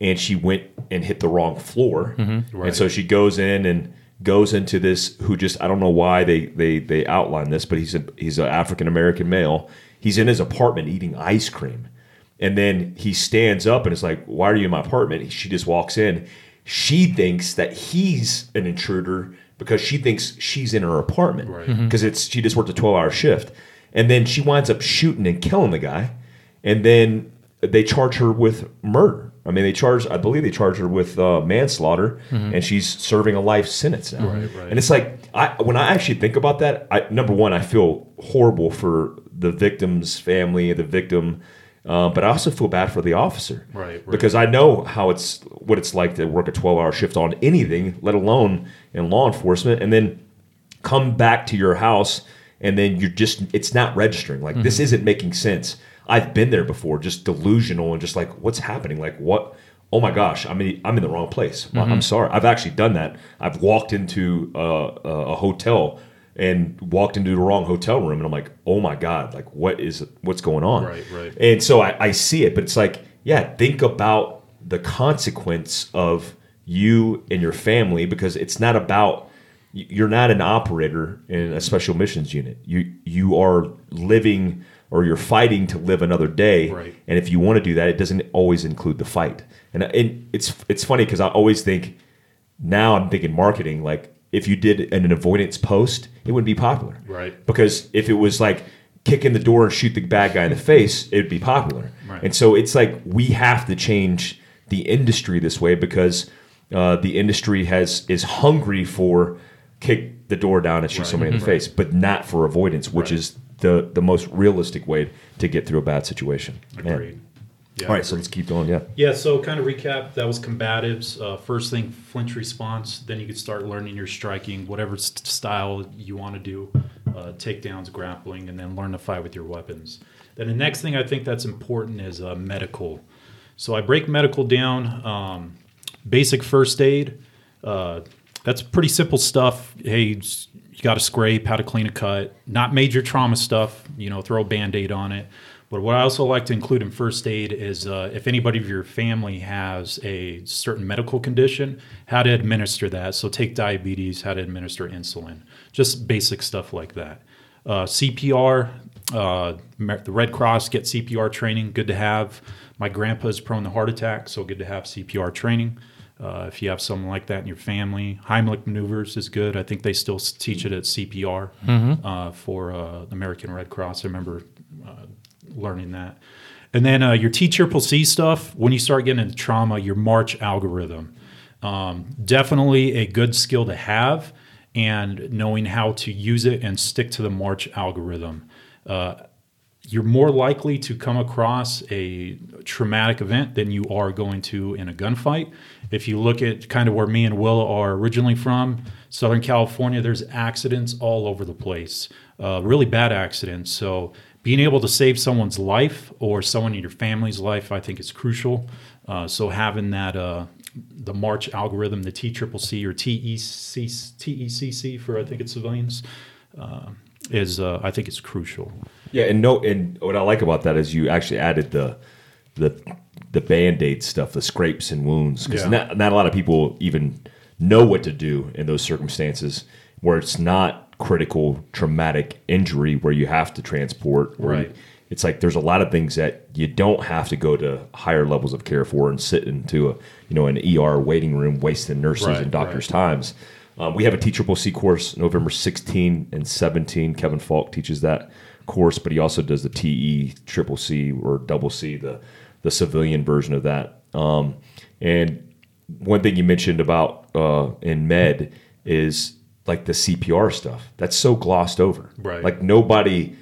and she went and hit the wrong floor, mm-hmm. and so she goes in and goes into this who just I don't know why they they they outline this, but he's a he's an African American male. He's in his apartment eating ice cream, and then he stands up and is like, "Why are you in my apartment?" She just walks in. She thinks that he's an intruder because she thinks she's in her apartment Right. because it's she just worked a 12 hour shift and then she winds up shooting and killing the guy and then they charge her with murder i mean they charge i believe they charge her with uh, manslaughter and she's serving a life sentence now Right, right. and it's like i when i actually think about that I, number one i feel horrible for the victim's family the victim uh, but I also feel bad for the officer, Right, right. Because I know how it's what it's like to work a twelve-hour shift on anything, let alone in law enforcement, and then come back to your house and then you're just it's not registering. Like this isn't making sense. I've been there before just delusional and just like what's happening? Like what oh my gosh i'm in, I'm in the wrong place. Well, i'm sorry. I've actually done that. I've walked into a a hotel and walked into the wrong hotel room and i'm like oh my god like what is what's going on Right, right. and so I, I see it, but it's like, yeah, think about the consequence of you and your family because it's not about you're not an operator in a special missions unit. You you are living or you're fighting to live another day. Right. And if you want to do that, it doesn't always include the fight. And, and it's it's funny because I always think now I'm thinking marketing like if you did an avoidance post, it wouldn't be popular. Right. Because if it was like kick in the door and shoot the bad guy in the face, it'd be popular. Right. And so it's like we have to change the industry this way because uh, the industry has is hungry for kick the door down and shoot somebody in the face, but not for avoidance, which Right. is the the most realistic way to get through a bad situation. Man. Yeah, All right, so let's keep going. Yeah. Yeah, so kind of recap. That was combatives. Uh, first thing, flinch response. Then you could start learning your striking, whatever st- style you want to do, uh, takedowns, grappling, and then learn to fight with your weapons. Then the next thing I think that's important is uh, medical. So I break medical down. Um, basic first aid. Uh, that's pretty simple stuff. Hey, you got to scrape, how to clean a cut. Not major trauma stuff. You know, throw a band aid on it. But what I also like to include in first aid is uh, if anybody of your family has a certain medical condition, how to administer that. So take diabetes, how to administer insulin, just basic stuff like that. Uh, CPR, uh, the Red Cross get CPR training, good to have. My grandpa is prone to heart attack, so good to have CPR training. Uh, if you have someone like that in your family, Heimlich maneuvers is good. I think they still teach it at CPR uh, for uh, the American Red Cross. I remember uh, learning that. And then uh, your C stuff, when you start getting into trauma, your March algorithm. Um, definitely a good skill to have, and knowing how to use it and stick to the March algorithm. Uh, you're more likely to come across a traumatic event than you are going to in a gunfight. If you look at kind of where me and Will are originally from, Southern California, there's accidents all over the place, uh, really bad accidents. So being able to save someone's life or someone in your family's life, I think is crucial. Uh, so having that, uh, the March algorithm, the T triple C or TEC, TECC for I think it's civilians, uh, is uh, I think it's crucial. Yeah, and no, and what I like about that is you actually added the the the band aid stuff, the scrapes and wounds, because Yeah. not not a lot of people even know what to do in those circumstances where it's not critical traumatic injury where you have to transport. or Right. it's like there's a lot of things that you don't have to go to higher levels of care for and sit into a you know an ER waiting room wasting nurses Right, and doctors' times. Um, we have a T triple C course November 16 and 17. Kevin Falk teaches that course, but he also does the TE Triple C or Double C, the the civilian version of that. Um, and one thing you mentioned about uh, in med is like the CPR stuff. That's so glossed over. Right. Like nobody.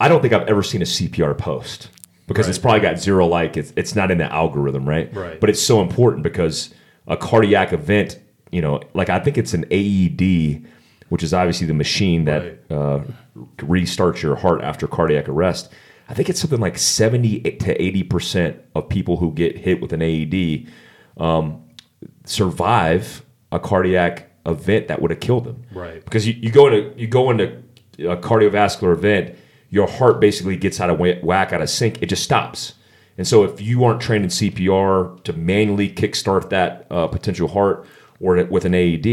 I don't think I've ever seen a CPR post because it's probably got zero like. It's, it's not in the algorithm, right? Right. But it's so important because a cardiac event, you know, like I think it's an AED, which is obviously the machine that Right. uh, restarts your heart after cardiac arrest. I think it's something like 70 to 80% of people who get hit with an AED um, survive a cardiac event that would have killed them. Right. Because you, you go into you go into a cardiovascular event, your heart basically gets out of whack, out of sync. It just stops. And so if you aren't trained in CPR to manually kickstart that uh, potential heart or with an AED,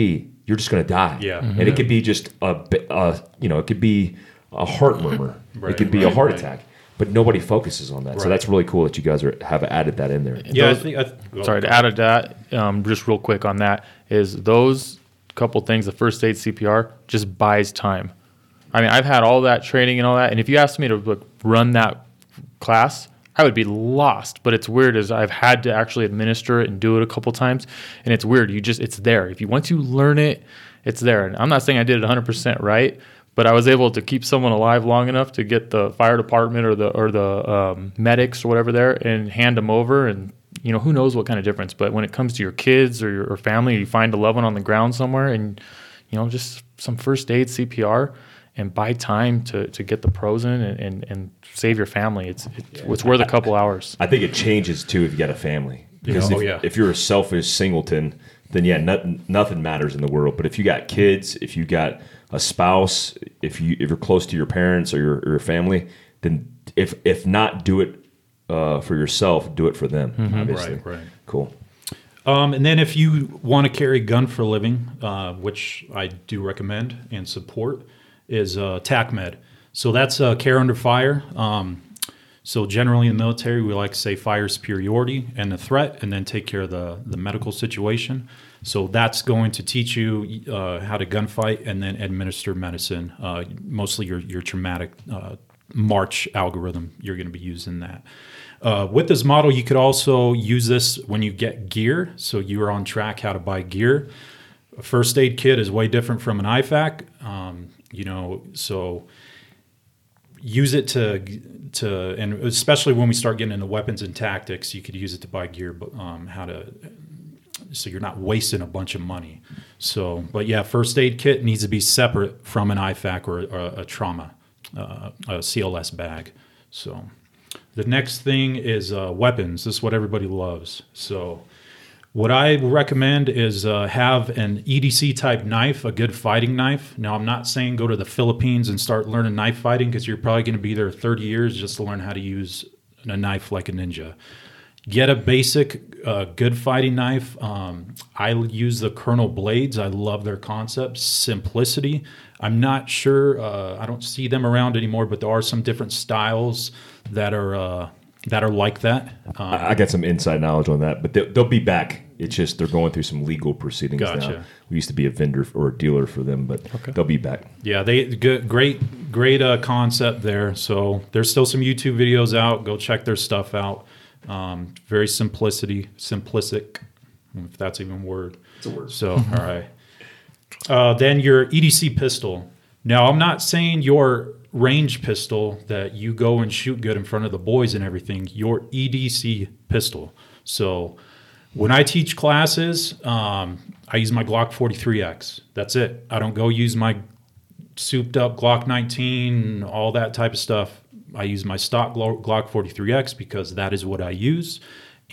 you're just going to die. Yeah. And it could be just a, bi- uh, you know, it could be a heart murmur. it could be a heart right. attack. But nobody focuses on that. So that's really cool that you guys are, have added that in there. Yeah, I think. I, well, Sorry to add to that, um, just real quick on that is those couple things. The first aid CPR just buys time. I mean, I've had all that training and all that, and if you asked me to like, run that class, I would be lost. But it's weird as I've had to actually administer it and do it a couple times, and it's weird. You just it's there. If you once you learn it, it's there. And I'm not saying I did it 100 percent right, but I was able to keep someone alive long enough to get the fire department or the or the um, medics or whatever there and hand them over and. You know who knows what kind of difference, but when it comes to your kids or your or family, you find a loved one on the ground somewhere, and you know just some first aid CPR, and buy time to, to get the pros in and, and, and save your family. It's it's, it's worth a couple hours. I think it changes too if you got a family. Because Yeah. if, Oh, yeah. if you're a selfish singleton, then yeah, nothing nothing matters in the world. But if you got kids, if you got a spouse, if you if you're close to your parents or your, or your family, then if if not do it uh, for yourself, do it for them. Obviously, Right, right. cool. Um, and then if you want to carry a gun for a living, uh, which I do recommend and support, is uh, TACMED. So that's uh, care under fire. Um, so generally in the military, we like to say fire superiority and the threat, and then take care of the, the medical situation. So that's going to teach you uh, how to gunfight and then administer medicine, uh, mostly your, your traumatic uh, march algorithm. You're going to be using that. Uh, with this model, you could also use this when you get gear. So you are on track how to buy gear. A first aid kit is way different from an IFAK. Um, you know, so use it to to and especially when we start getting into weapons and tactics, you could use it to buy gear. But um, how to so you're not wasting a bunch of money. So, but yeah, first aid kit needs to be separate from an IFAK or a, a trauma, uh, a CLS bag. So, the next thing is uh, weapons. This is what everybody loves. So, what I recommend is uh, have an EDC type knife, a good fighting knife. Now, I'm not saying go to the Philippines and start learning knife fighting because you're probably going to be there 30 years just to learn how to use a knife like a ninja. Get a basic, uh, good fighting knife. Um, I use the Colonel Blades. I love their concept, simplicity. I'm not sure. Uh, I don't see them around anymore, but there are some different styles that are uh, that are like that. Um, I got some inside knowledge on that, but they, they'll be back. It's just they're going through some legal proceedings now. We used to be a vendor or a dealer for them, but they'll be back. Yeah, they good, great, great uh, concept there. So there's still some YouTube videos out. Go check their stuff out. Um, very simplicity, simplistic, if that's even a word. It's a word. So all right. Uh, then your EDC pistol. Now I'm not saying your range pistol that you go and shoot good in front of the boys and everything. Your EDC pistol. So when I teach classes, um, I use my Glock 43X. That's it. I don't go use my souped up Glock 19, all that type of stuff. I use my stock Glock 43X because that is what I use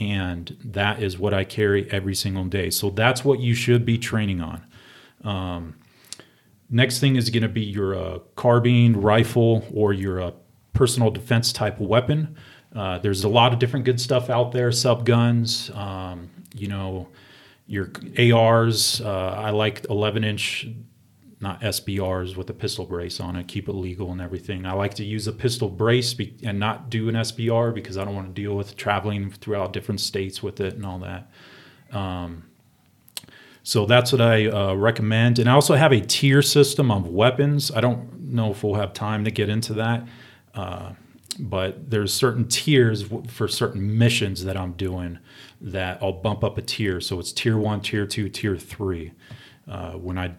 and that is what I carry every single day. So that's what you should be training on. Um, next thing is going to be your uh, carbine, rifle, or your uh, personal defense type weapon. Uh, there's a lot of different good stuff out there, sub guns, um, you know, your ARs. Uh, I like 11 inch not SBRs with a pistol brace on it. Keep it legal and everything. I like to use a pistol brace be, and not do an SBR because I don't want to deal with traveling throughout different states with it and all that. Um, so that's what I uh, recommend. And I also have a tier system of weapons. I don't know if we'll have time to get into that. Uh, but there's certain tiers for certain missions that I'm doing that I'll bump up a tier. So it's tier one, tier two, tier three uh, when I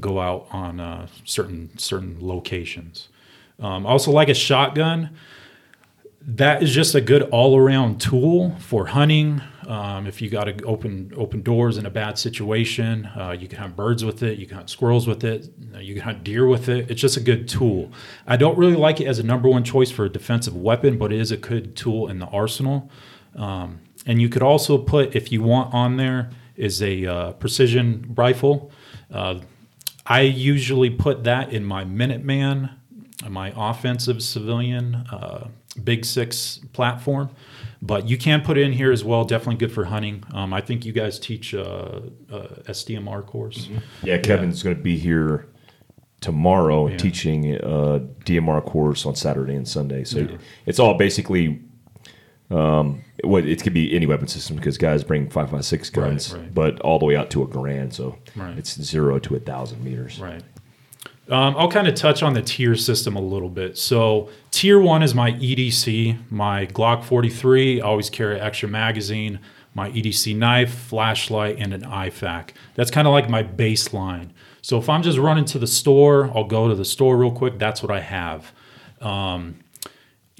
go out on uh, certain certain locations. Um, also, like a shotgun, that is just a good all around tool for hunting. Um, if you got to open open doors in a bad situation, uh, you can hunt birds with it. You can hunt squirrels with it. You can hunt deer with it. It's just a good tool. I don't really like it as a number one choice for a defensive weapon, but it is a good tool in the arsenal. Um, and you could also put, if you want, on there is a uh, precision rifle. Uh, I usually put that in my Minuteman, my offensive civilian uh, Big Six platform. But you can put it in here as well. Definitely good for hunting. Um, I think you guys teach a, uh, a SDMR course. Mm-hmm. Yeah, Kevin's yeah. going to be here tomorrow yeah. teaching a DMR course on Saturday and Sunday. So yeah. it's all basically um, what it could be any weapon system because guys bring five five six guns, right, right. but all the way out to a grand. So right. it's zero to a thousand meters. Right. Um, I'll kind of touch on the tier system a little bit. So, tier one is my EDC, my Glock 43. I always carry an extra magazine, my EDC knife, flashlight, and an IFAK. That's kind of like my baseline. So, if I'm just running to the store, I'll go to the store real quick. That's what I have. Um,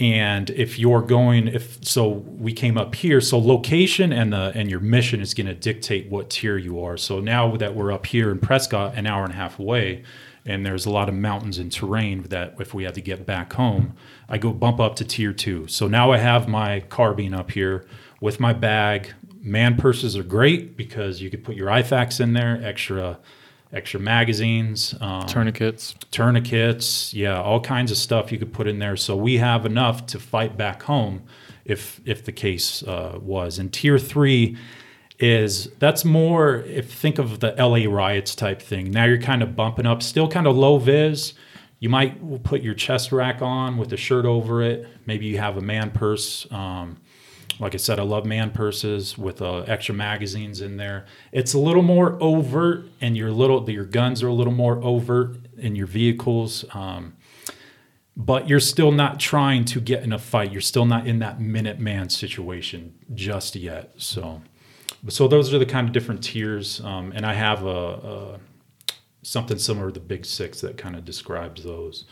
and if you're going if so we came up here so location and the and your mission is going to dictate what tier you are so now that we're up here in prescott an hour and a half away and there's a lot of mountains and terrain that if we had to get back home, I go bump up to tier two. So now I have my carbine up here with my bag. Man purses are great because you could put your IFAKs in there, extra extra magazines, um, tourniquets, tourniquets, yeah, all kinds of stuff you could put in there. So we have enough to fight back home if if the case uh, was. And tier three is that's more if think of the LA riots type thing. Now you're kind of bumping up, still kind of low vis. You might put your chest rack on with a shirt over it. Maybe you have a man purse. Um, like I said, I love man purses with uh, extra magazines in there. It's a little more overt, and your little your guns are a little more overt in your vehicles. Um, but you're still not trying to get in a fight. You're still not in that Minuteman situation just yet. So so those are the kind of different tiers, um, and I have a, a, something similar to the Big Six that kind of describes those.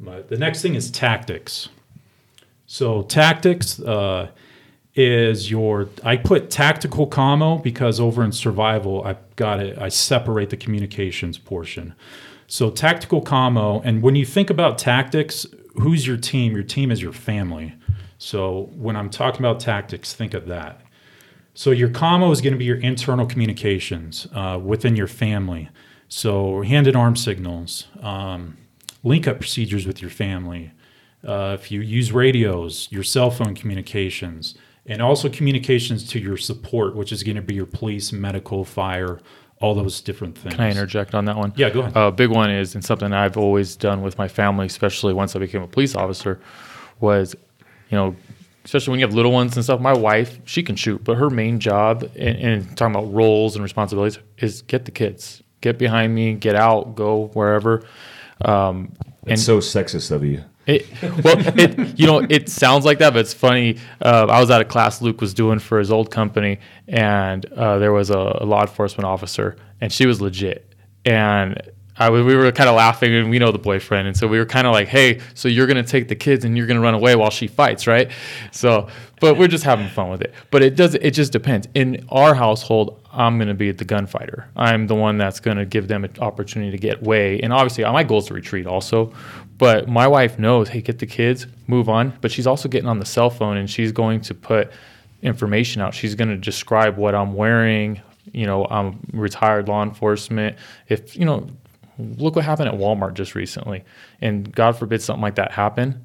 But the next thing is tactics. So tactics uh, is your. I put tactical commo because over in survival, I got it. I separate the communications portion. So tactical commo, and when you think about tactics, who's your team? Your team is your family. So when I'm talking about tactics, think of that. So your commo is going to be your internal communications uh, within your family. So hand and arm signals, um, link up procedures with your family. Uh, if you use radios, your cell phone communications, and also communications to your support, which is going to be your police, medical, fire, all those different things. Can I interject on that one? Yeah, go ahead. A uh, big one is, and something I've always done with my family, especially once I became a police officer, was, you know, especially when you have little ones and stuff. My wife, she can shoot, but her main job, and, talking about roles and responsibilities, is get the kids, get behind me, get out, go wherever. Um, and so sexist of you. It, well, it, you know, it sounds like that, but it's funny. Uh, I was at a class Luke was doing for his old company, and uh, there was a, a law enforcement officer, and she was legit. And I, we were kind of laughing, and we know the boyfriend, and so we were kind of like, "Hey, so you're gonna take the kids and you're gonna run away while she fights, right?" So, but we're just having fun with it. But it does, it just depends. In our household, I'm gonna be the gunfighter. I'm the one that's gonna give them an opportunity to get away, and obviously, my goal is to retreat also. But my wife knows, hey, get the kids, move on. But she's also getting on the cell phone, and she's going to put information out. She's going to describe what I'm wearing, you know, I'm retired law enforcement. If, you know, look what happened at Walmart just recently. And God forbid something like that happen.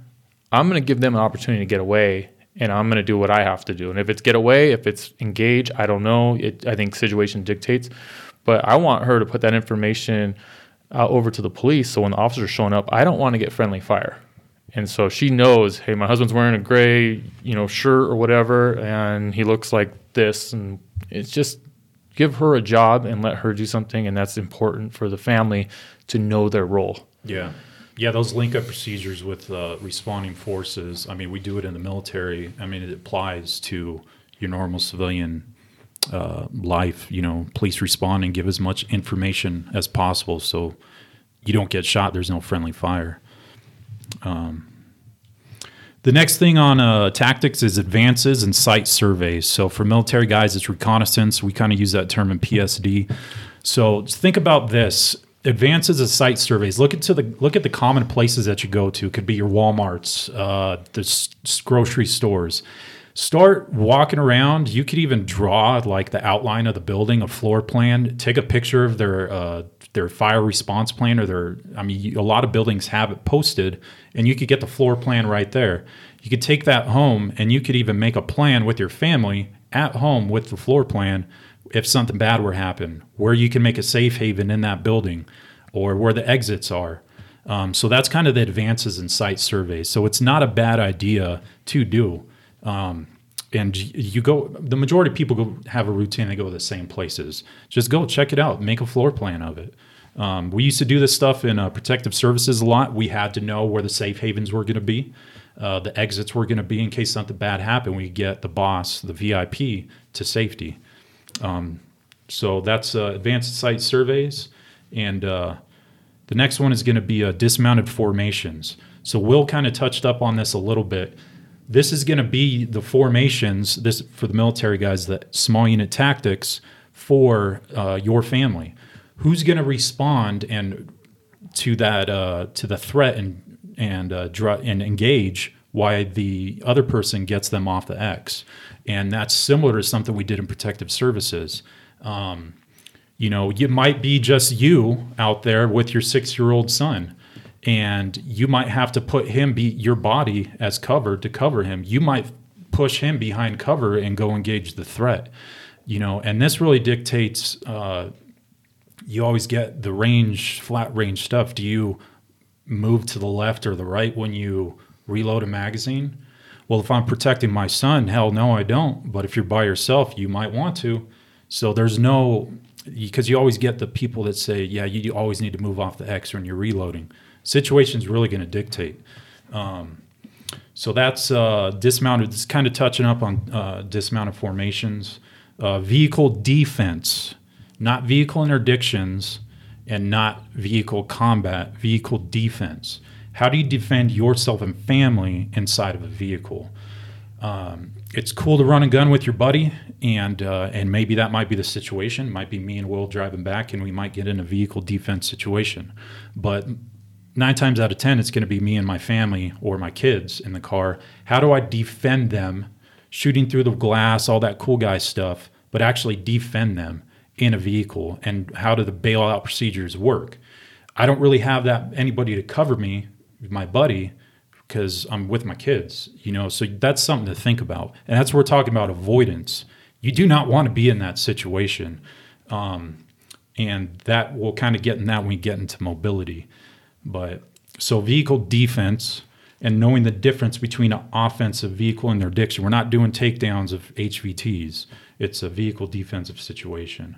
I'm going to give them an opportunity to get away and I'm going to do what I have to do. And if it's get away, if it's engage, I don't know. It, I think situation dictates. But I want her to put that information uh, over to the police. So when the officers showing up, I don't want to get friendly fire. And so she knows, hey, my husband's wearing a gray, you know, shirt or whatever, and he looks like this, and it's just give her a job and let her do something, and that's important for the family to know their role. Yeah. Yeah, those link up procedures with uh, responding forces. I mean, we do it in the military. I mean, it applies to your normal civilian uh, life. You know, police respond and give as much information as possible so you don't get shot. There's no friendly fire. Um, the next thing on uh, tactics is advances and site surveys. So for military guys, it's reconnaissance. We kind of use that term in PSD. So think about this: advances and site surveys. Look into the look at the common places that you go to. It could be your WalMarts, uh, the s- grocery stores. Start walking around. You could even draw like the outline of the building, a floor plan. Take a picture of their uh, their fire response plan or their. I mean, a lot of buildings have it posted, and you could get the floor plan right there. You could take that home, and you could even make a plan with your family at home with the floor plan if something bad were to happen, where you can make a safe haven in that building, or where the exits are. Um, so that's kind of the advances in site surveys. So it's not a bad idea to do. Um, and you go, the majority of people go have a routine. They go to the same places. Just go check it out. Make a floor plan of it. Um, we used to do this stuff in uh, protective services a lot. We had to know where the safe havens were going to be, uh, the exits were going to be in case something bad happened. We get the boss, the VIP, to safety. Um, so that's uh, advanced site surveys, and uh, the next one is going to be uh, dismounted formations. So Will kind of touched up on this a little bit. This is going to be the formations. This for the military guys, the small unit tactics for uh, your family. Who's going to respond and to that uh, to the threat and and uh, dr- and engage why the other person gets them off the X, and that's similar to something we did in protective services. Um, you know, it might be just you out there with your six year old son, and you might have to put him be your body as cover to cover him. You might push him behind cover and go engage the threat. You know, and this really dictates. Uh, you always get the range, flat range stuff. Do you move to the left or the right when you reload a magazine? Well, if I'm protecting my son, hell no, I don't. But if you're by yourself, you might want to. So there's no, because you always get the people that say, yeah, you always need to move off the X when you're reloading. Situation's really going to dictate. Um, so that's uh, dismounted. It's kind of touching up on uh, dismounted formations. Uh, vehicle defense, not vehicle interdictions, and not vehicle combat, vehicle defense. How do you defend yourself and family inside of a vehicle? Um, it's cool to run a gun with your buddy, and uh, and maybe that might be the situation. Might be me and Will driving back, and we might get in a vehicle defense situation. But nine times out of ten, it's going to be me and my family or my kids in the car. How do I defend them? Shooting through the glass, all that cool guy stuff, but actually defend them in a vehicle. And how do the bailout procedures work? I don't really have that anybody to cover me, my buddy, because I'm with my kids, you know. So that's something to think about, and that's what we're talking about avoidance. You do not want to be in that situation, um, and that will kind of get in that when we get into mobility. But so vehicle defense and knowing the difference between an offensive vehicle interdiction. We're not doing takedowns of HVTs. It's a vehicle defensive situation.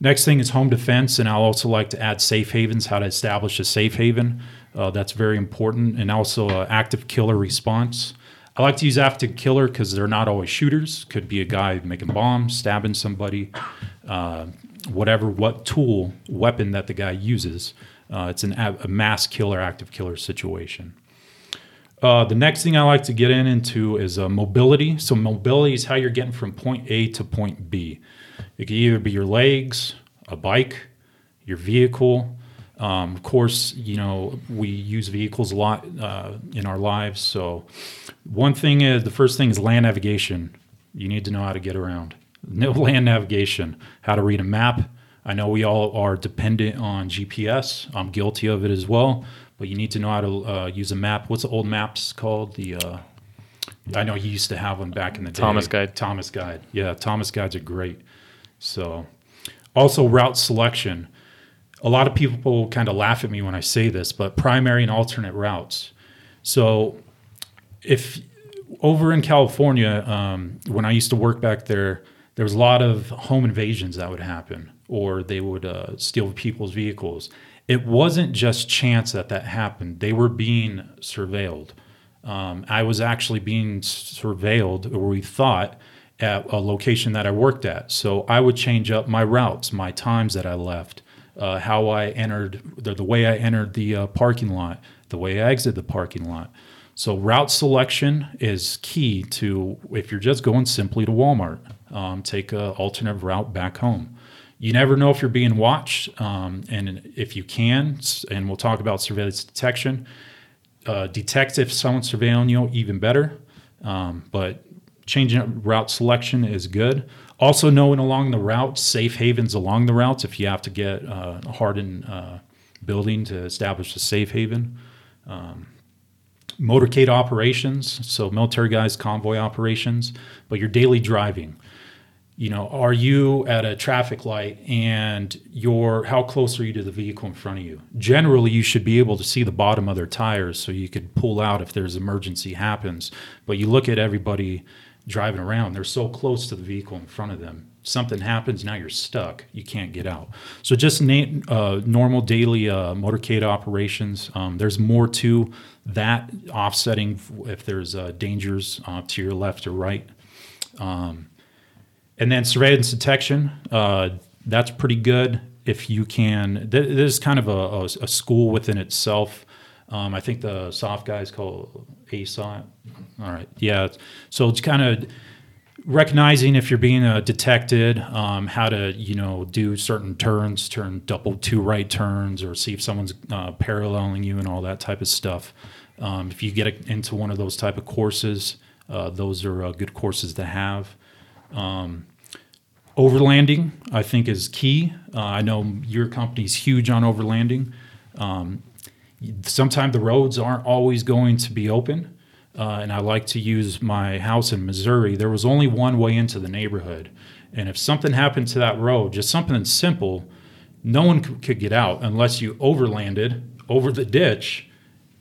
Next thing is home defense, and I'll also like to add safe havens, how to establish a safe haven. Uh, that's very important, and also uh, active killer response. I like to use active killer because they're not always shooters. Could be a guy making bombs, stabbing somebody, uh, whatever, what tool, weapon that the guy uses. Uh, it's an, a mass killer, active killer situation. Uh, the next thing I like to get in into is uh, mobility. So mobility is how you're getting from point A to point B. It could either be your legs, a bike, your vehicle. Um, of course, you know we use vehicles a lot uh, in our lives. So one thing is the first thing is land navigation. You need to know how to get around. [LAUGHS] No land navigation, how to read a map. I know we all are dependent on GPS. I'm guilty of it as well but you need to know how to uh, use a map. What's the old maps called? The uh, I know you used to have them back in the day. Thomas Guide. Thomas Guide. Yeah, Thomas Guides are great. So, also route selection. a lot of people kind of laugh at me when I say this, but primary and alternate routes. So if over in California, um, when I used to work back there, there was a lot of home invasions that would happen, or they would uh, steal people's vehicles. It wasn't just chance that that happened; they were being surveilled. Um, I was actually being surveilled, or we thought, at a location that I worked at. So I would change up my routes, my times that I left, uh, how I entered, the, the way I entered the uh, parking lot, the way I exit the parking lot. So route selection is key to if you're just going simply to Walmart, um, take an alternate route back home. You never know if you're being watched, um, and if you can, and we'll talk about surveillance detection. Uh, detect if someone's surveilling you, even better. Um, but changing route selection is good. Also, knowing along the route, safe havens along the routes if you have to get uh, a hardened uh, building to establish a safe haven. Um, motorcade operations, so military guys, convoy operations, but your daily driving. You know, are you at a traffic light and you're how close are you to the vehicle in front of you? Generally, you should be able to see the bottom of their tires so you could pull out if there's emergency happens. But you look at everybody driving around, they're so close to the vehicle in front of them. Something happens, now you're stuck. You can't get out. So just na- uh, normal daily uh, motorcade operations. Um, there's more to that offsetting if there's uh, dangers uh, to your left or right. Um, and then surveillance detection, uh, that's pretty good if you can. Th- this is kind of a, a, a school within itself. Um, I think the soft guys call ASOT. All right, yeah. So it's kind of recognizing if you're being uh, detected, um, how to you know do certain turns, turn double two right turns, or see if someone's uh, paralleling you and all that type of stuff. Um, if you get into one of those type of courses, uh, those are uh, good courses to have. Um, overlanding, I think, is key. Uh, I know your company's huge on overlanding. Um, sometimes the roads aren't always going to be open. Uh, and I like to use my house in Missouri. There was only one way into the neighborhood. And if something happened to that road, just something simple, no one could get out unless you overlanded over the ditch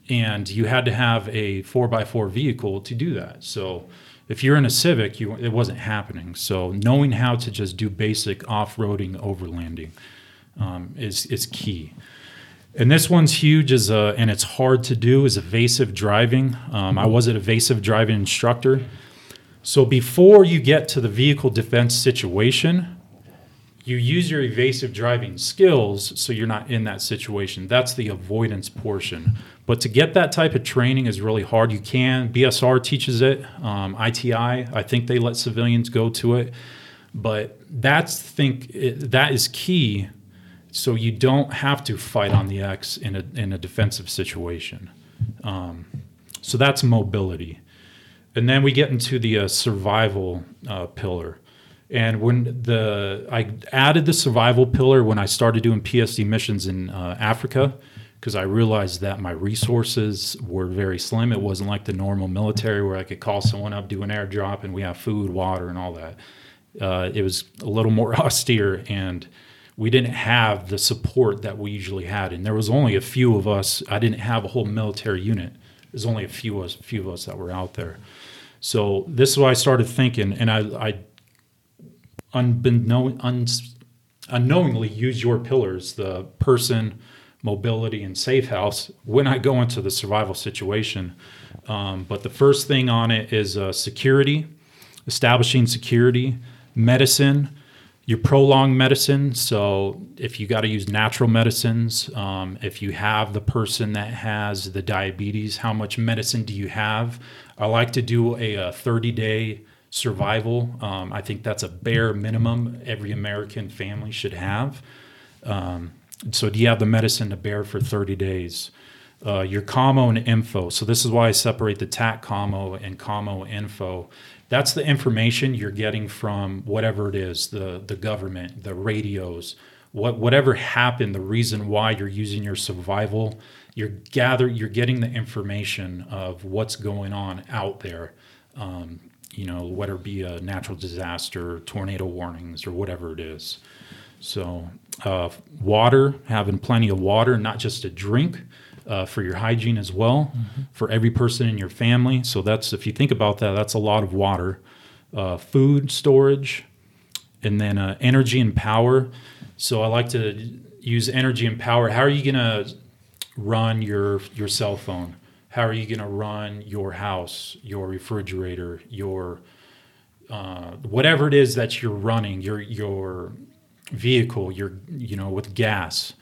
and you had to have a 4x4 vehicle to do that. So if you're in a Civic, you, it wasn't happening. So knowing how to just do basic off-roading overlanding um, is, is key. And this one's huge, is and it's hard to do. Is evasive driving. Um, I was an evasive driving instructor. So before you get to the vehicle defense situation, you use your evasive driving skills so you're not in that situation. That's the avoidance portion. But to get that type of training is really hard. You can BSR teaches it. Um, ITI, I think they let civilians go to it. But that's think it, that is key so you don't have to fight on the X in a, in a defensive situation. Um, so that's mobility. And then we get into the uh, survival uh, pillar. And when the I added the survival pillar when I started doing PSD missions in uh, Africa, because I realized that my resources were very slim. It wasn't like the normal military where I could call someone up, do an airdrop, and we have food, water, and all that. Uh, it was a little more [LAUGHS] austere, and we didn't have the support that we usually had. And there was only a few of us. I didn't have a whole military unit. There's only a few of us, few of us that were out there. So this is why I started thinking, and I, I unbeknown, un, unknowingly use your pillars, the person, mobility, and safe house when I go into the survival situation. Um, but the first thing on it is uh, security, establishing security, medicine, your prolonged medicine. So if you got to use natural medicines, um, if you have the person that has the diabetes, how much medicine do you have? I like to do a, a 30 day survival. Um, I think that's a bare minimum every American family should have. Um, so do you have the medicine to bear for 30 days? Uh, your commo and info. So this is why I separate the TAC commo and commo info that's the information you're getting from whatever it is the the government the radios what whatever happened the reason why you're using your survival you're gather you're getting the information of what's going on out there um, you know whether it be a natural disaster tornado warnings or whatever it is So, uh, water, having plenty of water, not just a drink, uh, for your hygiene as well, for every person in your family. So that's if you think about that, that's a lot of water. Uh, food storage, and then uh, energy and power. So I like to use energy and power. How are you gonna run your your cell phone? How are you gonna run your house, your refrigerator, your uh, whatever it is that you're running, your your vehicle, your you know with gas.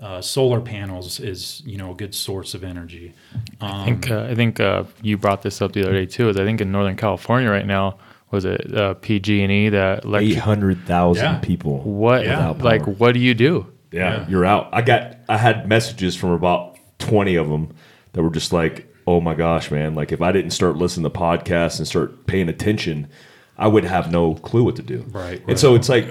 Uh, solar panels is you know a good source of energy. I think uh, I think uh, you brought this up the other day too. Is I think in Northern California right now was it uh, PG&E that Eight electric. hundred thousand Yeah. people. What Yeah. Without like what do you do? Yeah, Yeah. you're out. I got I had messages from about 20 of them that were just like, "Oh my gosh, man, like if I didn't start listening to podcasts and start paying attention, I would have no clue what to do." Right, And right. so it's like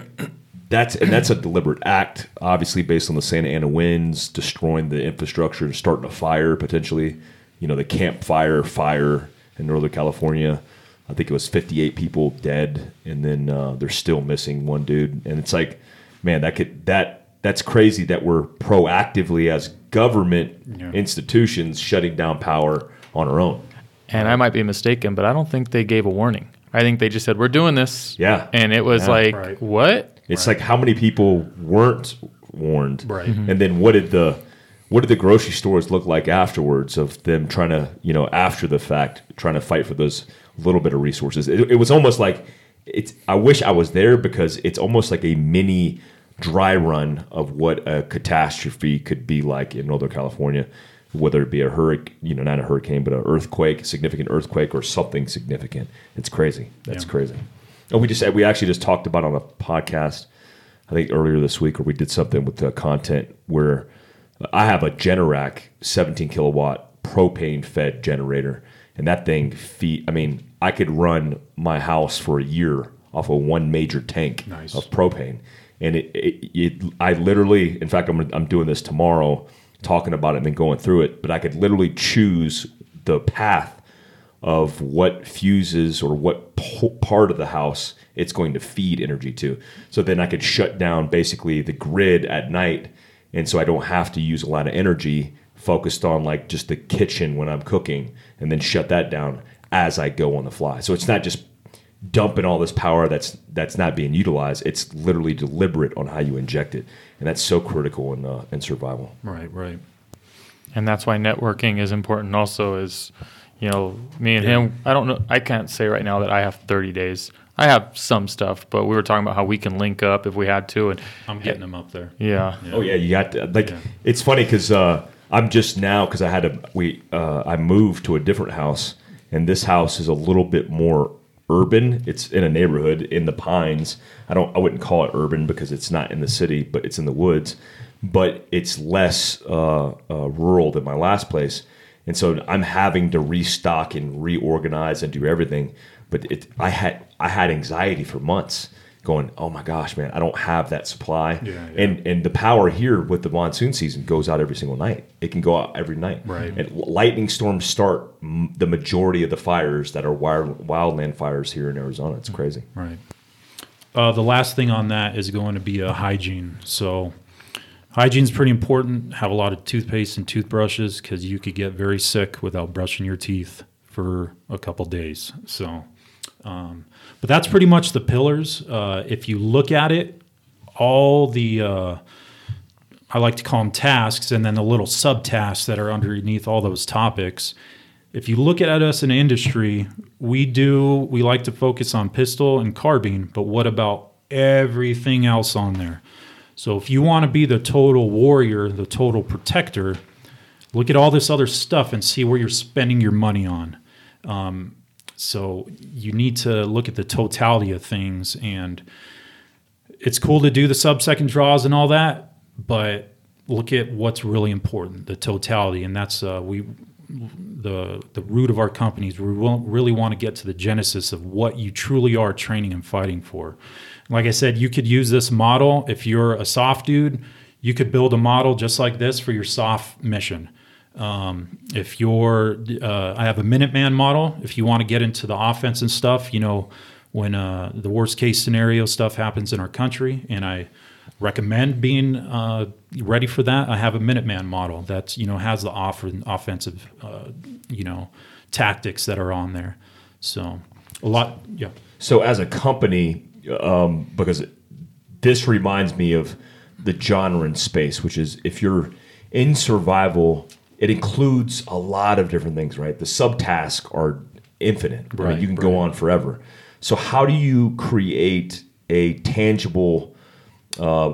that's and that's a deliberate act, obviously based on the Santa Ana winds destroying the infrastructure and starting a fire potentially, you know, the campfire fire in Northern California. I think it was 58 people dead, and then uh, they're still missing one dude. And it's like, man, that could that that's crazy that we're proactively as government Yeah. institutions shutting down power on our own. And I might be mistaken, but I don't think they gave a warning. I think they just said we're doing this. Yeah. And it was Yeah. like Right. what? It's like how many people weren't warned, Right. Mm-hmm. And then what did the what did the grocery stores look like afterwards of them trying to you know after the fact trying to fight for those little bit of resources? It, it was almost like it's. I wish I was there because it's almost like a mini dry run of what a catastrophe could be like in Northern California. Whether it be a hurricane, you know, not a hurricane, but an earthquake, significant earthquake, or something significant. It's crazy. That's Yeah. crazy. And we just we actually just talked about on a podcast, I think earlier this week, where we did something with the content where I have a Generac 17 kilowatt propane fed generator, and that thing feed. I mean, I could run my house for a year off of one major tank Nice. of propane, and it, it, it I literally, in fact, I'm I'm doing this tomorrow, talking about it and then going through it, but I could literally choose the path of what fuses or what po- part of the house it's going to feed energy to. So then I could shut down basically the grid at night. And so I don't have to use a lot of energy focused on like just the kitchen when I'm cooking and then shut that down as I go on the fly. So it's not just dumping all this power that's that's not being utilized. It's literally deliberate on how you inject it. And that's so critical in uh, in survival. Right, right. and that's why networking is important also is you know me and him i don't know i can't say right now that i have 30 days i have some stuff but we were talking about how we can link up if we had to and I'm getting them up there. yeah, Oh yeah, you got to, like Yeah. it's funny because uh, I'm just now because I had to we uh, I moved to a different house and this house is a little bit more urban. It's in a neighborhood in the pines. I don't I wouldn't call it urban because it's not in the city, but it's in the woods. But it's less uh, uh, rural than my last place, and so I'm having to restock and reorganize and do everything. But it, I had I had anxiety for months, going, "Oh my gosh, man, I don't have that supply." Yeah, yeah. And and the power here with the monsoon season goes out every single night. It can go out every night. Right. And lightning storms start m- the majority of the fires that are wild, wildland fires here in Arizona. It's crazy. Right. Uh, the last thing on that is going to be a hygiene. So, hygiene is pretty important. Have a lot of toothpaste and toothbrushes because you could get very sick without brushing your teeth for a couple days. So, um, but that's pretty much the pillars. Uh, if you look at it, all the uh, I like to call them tasks, and then the little subtasks that are underneath all those topics. If you look at us in industry, we do we like to focus on pistol and carbine, but what about everything else on there? So if you want to be the total warrior, the total protector, look at all this other stuff and see where you're spending your money on. Um, so you need to look at the totality of things and it's cool to do the sub second draws and all that, but look at what's really important, the totality, and that's uh, we the the root of our companies. We really want to get to the genesis of what you truly are training and fighting for. Like I said, you could use this model if you're a soft dude. You could build a model just like this for your soft mission. Um, if you're, uh, I have a Minuteman model. If you want to get into the offense and stuff, you know, when uh, the worst case scenario stuff happens in our country, and I recommend being uh, ready for that, I have a Minuteman model that's you know has the offer offensive uh, you know tactics that are on there. So a lot, yeah. So as a company, um, because this reminds me of the genre in space, which is if you're in survival, it includes a lot of different things, right? The subtasks are infinite. Right. Right, You can go on forever. So how do you create a tangible uh,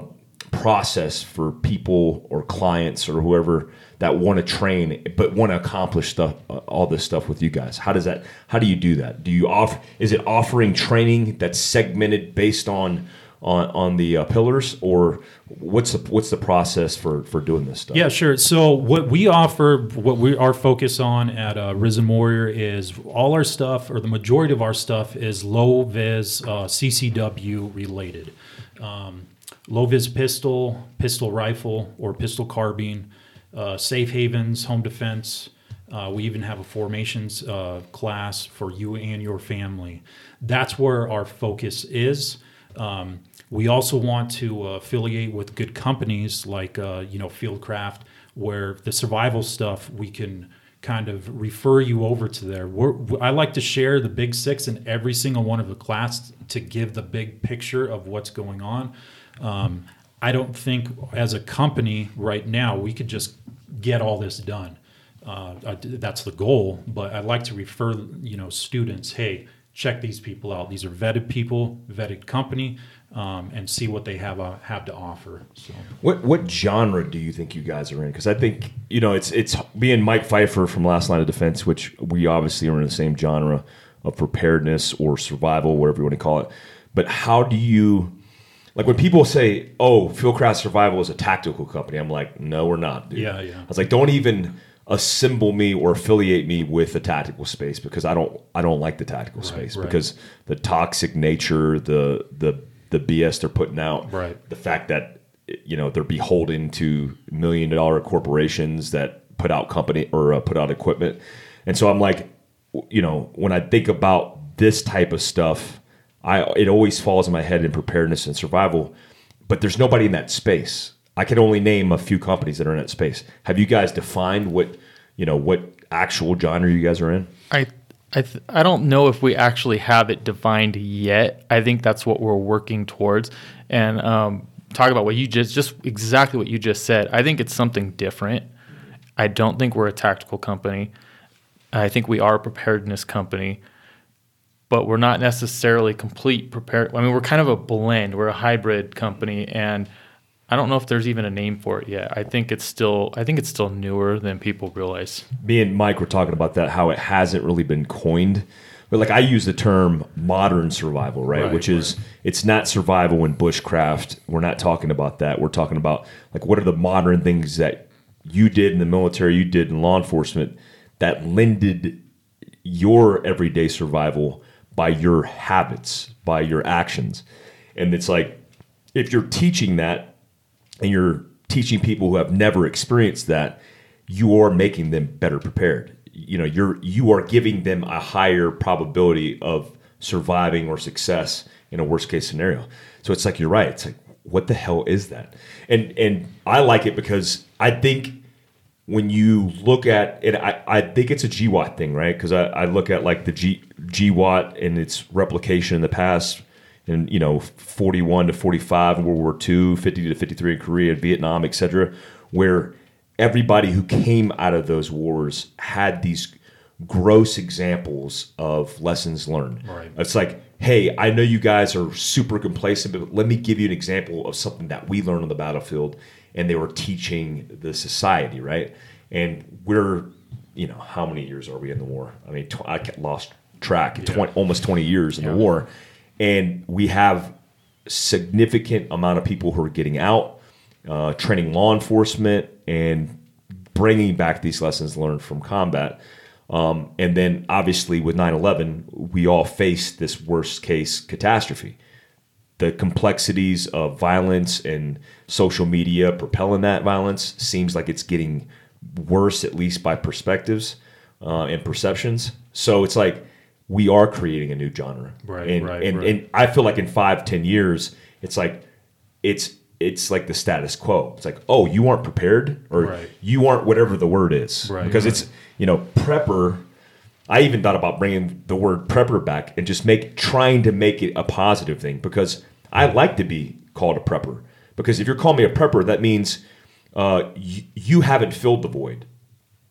process for people or clients or whoever that want to train but want to accomplish stuff uh, all this stuff with you guys how does that how do you do that do you offer is it offering training that's segmented based on on on the uh, pillars or what's the what's the process for for doing this stuff Yeah, sure. So what we offer, what we our focus on at uh, Risen Warrior is all our stuff, or the majority of our stuff, is low vis uh, CCW related. Um, low vis pistol, pistol rifle, or pistol carbine, uh, safe havens, home defense. Uh, we even have a formations uh, class for you and your family. That's where our focus is. Um, we also want to uh, affiliate with good companies like uh, you know Fieldcraft, where the survival stuff we can kind of refer you over to there. We're, I like to share the big six in every single one of the class to give the big picture of what's going on. Um, I don't think as a company right now we could just get all this done. Uh, that's the goal, but I'd like to refer you know students. Hey, check these people out. These are vetted people, vetted company, um, and see what they have uh, have to offer. So What what genre do you think you guys are in? Because I think you know it's it's being Mike Pfeiffer from Last Line of Defense, which we obviously are in the same genre of preparedness or survival, whatever you want to call it. But how do you like when people say, "Oh, Fieldcraft Survival is a tactical company"? I'm like, no, we're not. Dude. Yeah, yeah. I was like, don't even assemble me or affiliate me with the tactical space because I don't I don't like the tactical space right. because the toxic nature, the the the BS they're putting out, Right. the fact that you know they're beholden to million dollar corporations that put out company or uh, put out equipment and so i'm like you know when i think about this type of stuff i it always falls in my head in preparedness and survival but there's nobody in that space i can only name a few companies that are in that space have you guys defined what you know what actual genre you guys are in I I th- I don't know if we actually have it defined yet. I think that's what we're working towards. And um, talk about what you just just exactly what you just said. I think it's something different. I don't think we're a tactical company. I think we are a preparedness company, but we're not necessarily complete prepared. I mean, we're kind of a blend. We're a hybrid company, and I don't know if there's even a name for it yet. I think it's still I think it's still newer than people realize. me and Mike were talking about that, how it hasn't really been coined. But like I use the term modern survival, right? Right, Which is it's not survival in bushcraft. We're not talking about that. We're talking about like what are the modern things that you did in the military, you did in law enforcement that lended your everyday survival by your habits, by your actions. And it's like if you're teaching that and you're teaching people who have never experienced that, you are making them better prepared. You know, you're you are giving them a higher probability of surviving or success in a worst case scenario. So it's like you're right. It's like what the hell is that? And and I like it because I think when you look at it, I, I think it's a GWOT thing, right? Because I, I look at like the G GWOT and its replication in the past, and you know, 41 to 45 in World War II, 50 to 53 in Korea, Vietnam, etc., where everybody who came out of those wars had these gross examples of lessons learned. Right. It's like, hey, I know you guys are super complacent, but let me give you an example of something that we learned on the battlefield, and they were teaching the society, right? And we're, you know, how many years are we in the war? I mean, tw- I lost track. 20, almost twenty years in the war, and we have significant amount of people who are getting out, uh, training law enforcement, and bringing back these lessons learned from combat. Um, and then obviously with 9-11, we all faced this worst case catastrophe. The complexities of violence and social media propelling that violence seems like it's getting worse, at least by perspectives uh, and perceptions. So it's like we are creating a new genre. Right, and, right, and, right. and I feel like in five, ten years, it's like it's it's like the status quo. It's like, oh, you aren't prepared, or Right. you aren't whatever the word is, Right, because right. it's you know prepper. I even thought about bringing the word prepper back and just make trying to make it a positive thing because I like to be called a prepper because if you're calling me a prepper, that means uh, you, you haven't filled the void.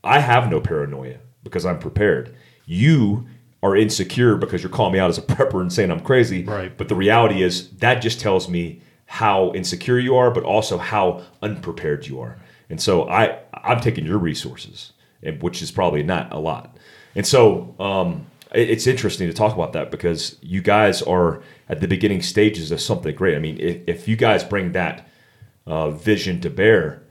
I have no paranoia because I'm prepared. You are insecure because you're calling me out as a prepper and saying I'm crazy. Right. But the reality is that just tells me how insecure you are, but also how unprepared you are. And so I I'm taking your resources, and which is probably not a lot. And so um, it's interesting to talk about that because you guys are at the beginning stages of something great. I mean, if, if you guys bring that uh, vision to bear,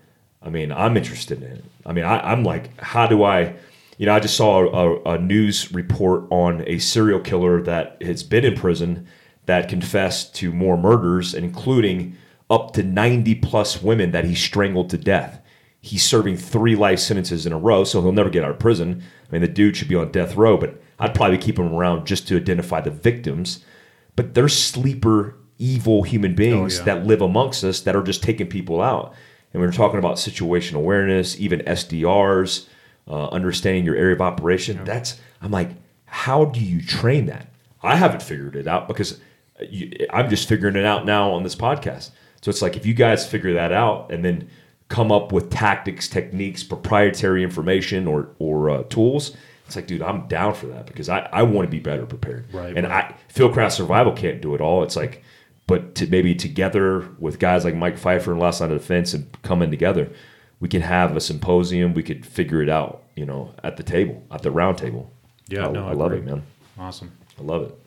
I mean, I'm interested in it. I mean, I, I'm like, how do I, you know, I just saw a, a news report on a serial killer that has been in prison that confessed to more murders, including up to 90 plus women that he strangled to death. He's serving three life sentences in a row, so he'll never get out of prison. I mean, the dude should be on death row, but I'd probably keep them around just to identify the victims. But they're sleeper, evil human beings yeah. that live amongst us that are just taking people out. And we're talking about situation awareness, even SDRs, uh, understanding your area of operation. That's I'm like, how do you train that? I haven't figured it out because you, I'm just figuring it out now on this podcast. So it's like if you guys figure that out and then come up with tactics, techniques, proprietary information, or or uh, tools. It's like, dude, I'm down for that because I, I want to be better prepared. Right, And right. I Fieldcraft Survival can't do it all. It's like, but to maybe together with guys like Mike Pfeiffer and Last Line of Defense and coming together, we can have a symposium. We could figure it out, you know, at the table, at the round table. Yeah, I, no, I I love it, man. Awesome. I love it.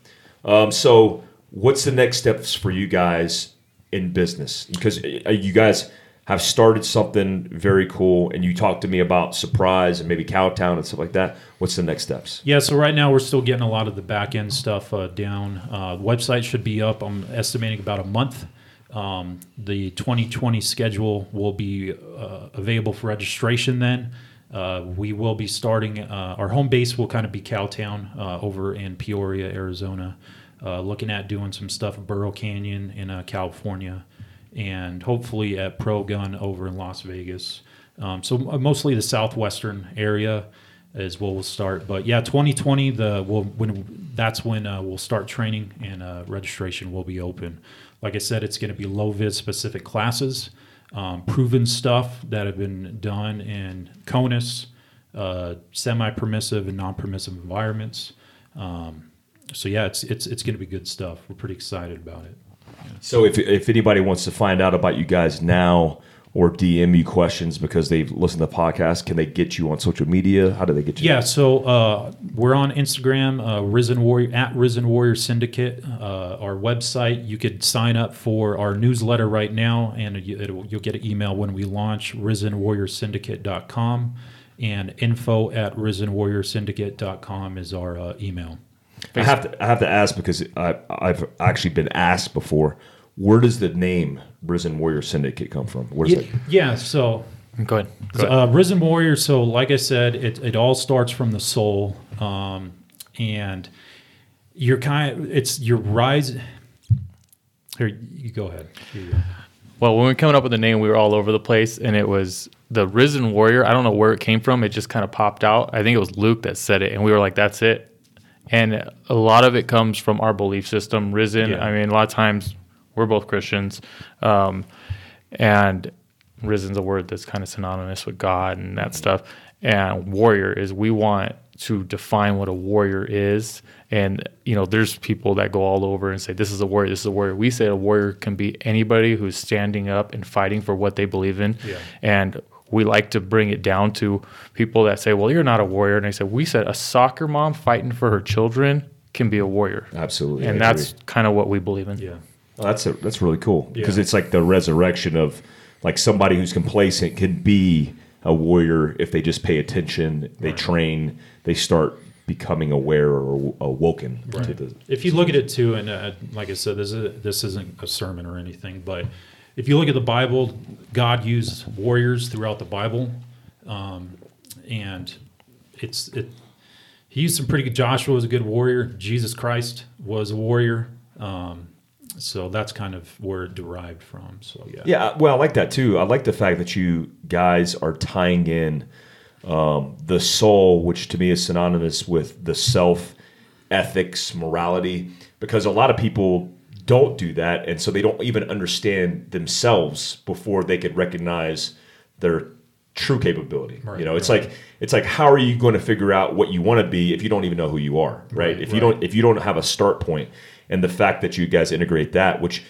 Um, so, what's the next steps for you guys in business? Because uh, you guys have started something very cool, and you talked to me about surprise and maybe Cowtown and stuff like that. What's the next steps? Yeah, so right now we're still getting a lot of the back end stuff uh, down. Uh, website should be up. I'm estimating about a month. Um, the 2020 schedule will be uh, available for registration then. Uh, we will be starting, uh, our home base will kind of be Cowtown uh, over in Peoria, Arizona. Looking at doing some stuff at Burro Canyon in California and hopefully at Pro Gun over in Las Vegas. Um, so mostly the southwestern area is where we'll start. But yeah, 2020, the we'll, when that's when uh, we'll start training and uh, registration will be open. Like I said, it's going to be low vis specific classes, um, proven stuff that have been done in CONUS, uh, semi permissive and non permissive environments. Um, so yeah, it's it's it's going to be good stuff. We're pretty excited about it. So, if, if anybody wants to find out about you guys now or DM you questions because they've listened to the podcast, can they get you on social media? How do they get you? Yeah, so uh, we're on Instagram, uh, Risen Warrior at Risen Warrior Syndicate. Uh, our website, you could sign up for our newsletter right now, and you, you'll get an email when we launch. RisenWarriorSyndicate.com and info at RisenWarriorSyndicate.com is our uh, email. I have to I have to ask because I, I've actually been asked before. Where does the name Risen Warrior Syndicate come from? Where's Yeah, it? yeah so Go ahead. Go So, ahead. uh, Risen Warrior. So, like I said, it, it all starts from the soul, um, and you're kind. it's your rise. Here, you go ahead. You go. Well, when we were coming up with the name, we were all over the place, and it was the Risen Warrior. I don't know where it came from. It just kind of popped out. I think it was Luke that said it, and we were like, "That's it." And a lot of it comes from our belief system. Risen. Yeah. I mean, a lot of times we're both Christians, um, and risen's a word that's kind of synonymous with God and that stuff. And warrior is we want to define what a warrior is. And you know, there's people that go all over and say this is a warrior, this is a warrior. We say a warrior can be anybody who's standing up and fighting for what they believe in. Yeah. And we like to bring it down to people that say, "Well, you're not a warrior." And I said, "We said a soccer mom fighting for her children can be a warrior." Absolutely, And I that's kind of what we believe in. Yeah. Well, that's a, that's really cool because Yeah. it's like the resurrection of like somebody who's complacent can be a warrior if they just pay attention, they train, they start becoming aware or awoken to the. If you look at it too, and uh, like I said, this is this isn't a sermon or anything, but if you look at the Bible, God used warriors throughout the Bible, um, and it's it. He used some pretty good. Joshua was a good warrior. Jesus Christ was a warrior. Um, so that's kind of where it derived from. So yeah, Yeah, well, I like that too. I like the fact that you guys are tying in um, the soul, which to me is synonymous with the self, ethics, morality, because a lot of people don't do that, and so they don't even understand themselves before they could recognize their true capability. Right, you know, it's right. like it's like how are you going to figure out what you want to be if you don't even know who you are, right? Right, if you don't if you don't have a start point, and the fact that you guys integrate that, which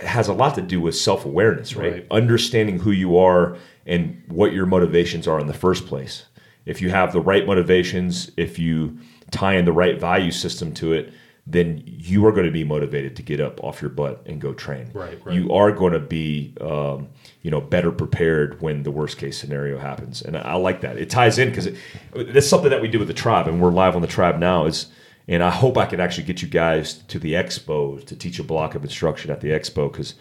has a lot to do with self awareness, right? Right. Understanding who you are and what your motivations are in the first place. If you have the right motivations, if you tie in the right value system to it, then you are going to be motivated to get up off your butt and go train. Right, right. You are going to be, um, you know, better prepared when the worst case scenario happens, and I, I like that. It ties in because it, that's something that we do with the tribe, and we're live on the tribe now. Is and I hope I can actually get you guys to the expo to teach a block of instruction at the expo because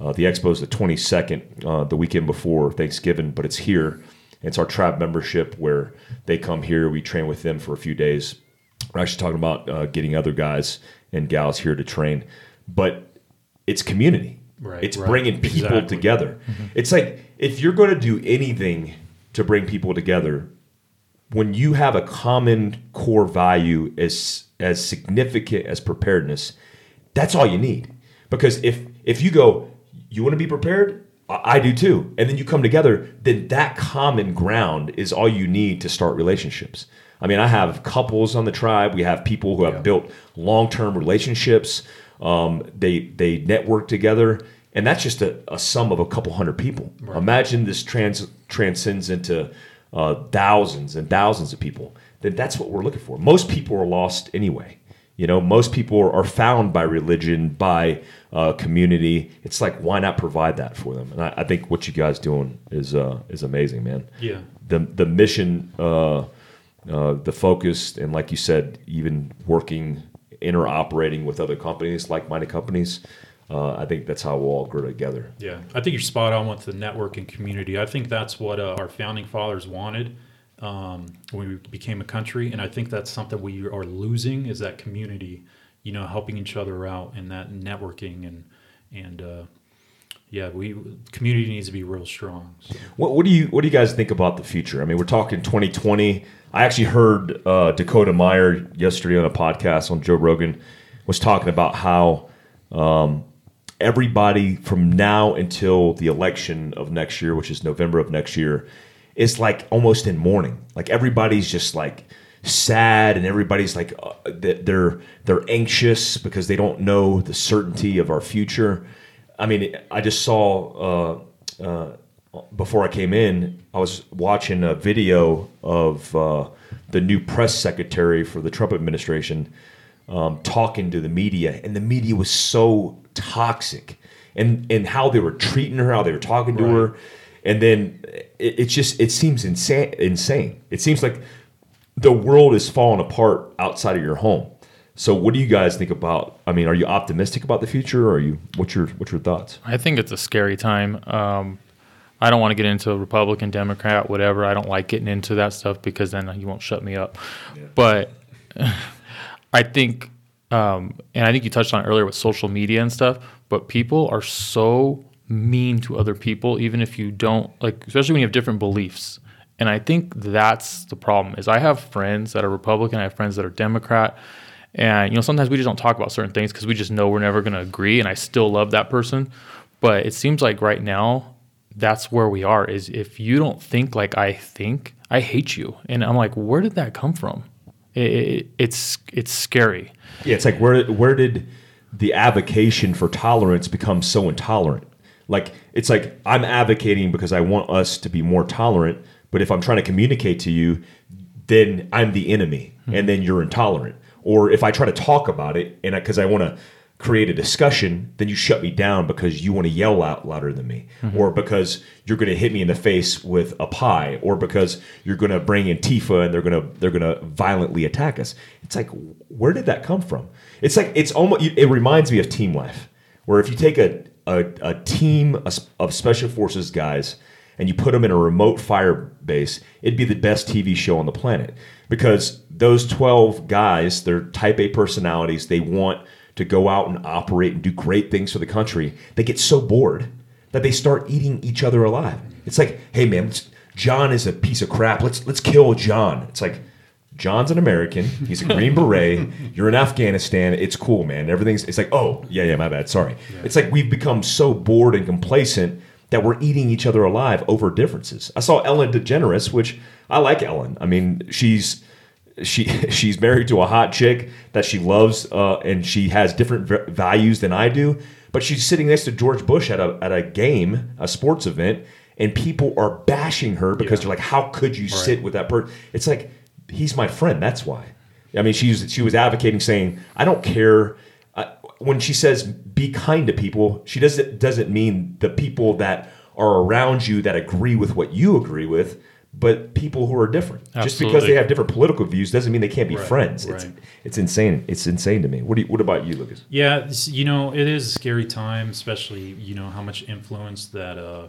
uh, the expo is the 22nd, uh, the weekend before Thanksgiving, but it's here. It's our tribe membership where they come here. We train with them for a few days. We're actually talking about uh, getting other guys and gals here to train, but it's community. Right, it's right. bringing people Exactly. Mm-hmm. together. It's like if you're going to do anything to bring people together, when you have a common core value as as significant as preparedness, that's all you need. Because if if you go, you want to be prepared, I do too, and then you come together, then that common ground is all you need to start relationships. I mean, I have couples on the tribe. We have people who have built long term relationships. Um, they they network together, and that's just a, a sum of a couple hundred people. Imagine this trans transcends into uh, thousands and thousands of people. Then that's what we're looking for. Most people are lost anyway. You know, most people are found by religion, by uh, community. It's like why not provide that for them? And I, I think what you guys doing is uh, is amazing, man. Yeah. The the mission, uh, the focus, and like you said, even working, interoperating with other companies, like minded companies. Uh, I think that's how we'll all grow together. Yeah, I think you're spot on with the network and community. I think that's what uh, our founding fathers wanted um, when we became a country, and I think that's something we are losing is that community. You know, helping each other out and that networking and and uh, yeah, we community needs to be real strong. So. What, what do you What do you guys think about the future? I mean, we're talking 2020. I actually heard uh, Dakota Meyer yesterday on a podcast on Joe Rogan was talking about how um, everybody from now until the election of next year, which is November of next year, is like almost in mourning. Like everybody's just like sad, and everybody's like uh, they're they're anxious because they don't know the certainty of our future. I mean, I just saw. Uh, uh, before I came in, I was watching a video of uh, the new press secretary for the Trump administration um, talking to the media, and the media was so toxic, and and how they were treating her, how they were talking to her, and then it, it's just it seems insane. Insane. It seems like the world is falling apart outside of your home. So, what do you guys think about? I mean, are you optimistic about the future, or are you? What's your What's your thoughts? I think it's a scary time. Um, I don't want to get into Republican, Democrat, whatever. I don't like getting into that stuff because then you won't shut me up. But [LAUGHS] I think, um, and I think you touched on it earlier with social media and stuff. But people are so mean to other people, even if you don't like, especially when you have different beliefs. And I think that's the problem. Is I have friends that are Republican, I have friends that are Democrat, and you know sometimes we just don't talk about certain things because we just know we're never going to agree. And I still love that person, but it seems like right now that's where we are. Is if you don't think like I think, I hate you, and I'm like, where did that come from? It, it, it's it's scary. Yeah, it's like where where did the avocation for tolerance become so intolerant? Like it's like I'm advocating because I want us to be more tolerant, but if I'm trying to communicate to you, then I'm the enemy, and then you're intolerant. Or if I try to talk about it and because I, want to create a discussion, then you shut me down because you want to yell out louder than me, mm-hmm. or because you're going to hit me in the face with a pie, or because you're going to bring in Tifa and they're going to they're going to violently attack us. It's like where did that come from? It's like it's almost it reminds me of team life, where if you take a a, a team of special forces guys and you put them in a remote fire base, it'd be the best TV show on the planet because those 12 guys, they're type A personalities. They want to go out and operate and do great things for the country, they get so bored that they start eating each other alive. It's like, hey man, John is a piece of crap. Let's let's kill John. It's like John's an American. He's a Green Beret. [LAUGHS] You're in Afghanistan. It's cool, man. Everything's. It's like, oh yeah, yeah, my bad. Sorry. It's like we've become so bored and complacent that we're eating each other alive over differences. I saw Ellen DeGeneres, which I like Ellen. I mean, she's she [LAUGHS] she's married to a hot chick that she loves, uh, and she has different v- values than I do. But she's sitting next to George Bush at a at a game, a sports event, and people are bashing her because they're like, "How could you sit with that person?" It's like he's my friend. That's why. I mean, she's she was advocating, saying, "I don't care." When she says "be kind to people," she doesn't doesn't mean the people that are around you that agree with what you agree with, but people who are different. Just because they have different political views doesn't mean they can't be Right, friends. It's right. it's insane. It's insane to me. What do you, what about you, Lucas? Yeah, you know, it is a scary time, especially you know how much influence that uh,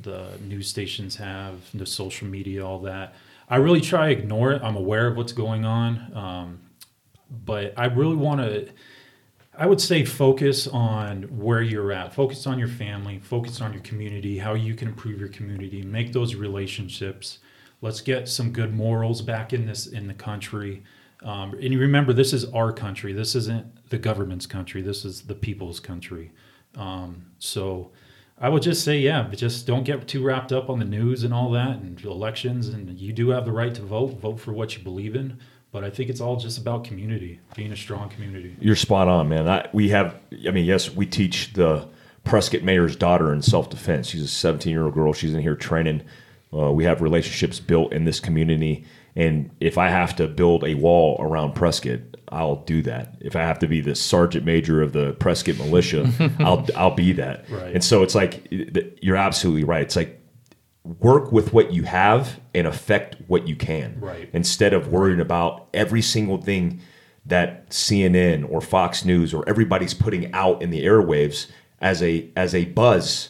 the news stations have, the social media, all that. I really try to ignore it. I'm aware of what's going on, um, but I really want to. I would say focus on where you're at. Focus on your family. Focus on your community. How you can improve your community. Make those relationships. Let's get some good morals back in this in the country. Um, and you remember, this is our country. This isn't the government's country. This is the people's country. Um, so, I would just say, yeah, but just don't get too wrapped up on the news and all that and elections. And you do have the right to vote. Vote for what you believe in. But I think it's all just about community, being a strong community. You're spot on, man. I, we have, I mean, yes, we teach the Prescott mayor's daughter in self defense. She's a 17 year old girl. She's in here training. Uh, we have relationships built in this community. And if I have to build a wall around Prescott, I'll do that. If I have to be the sergeant major of the Prescott militia, [LAUGHS] I'll I'll be that. Right. And so it's like you're absolutely right. It's like work with what you have and affect what you can Right. instead of worrying about every single thing that CNN or Fox News or everybody's putting out in the airwaves as a as a buzz,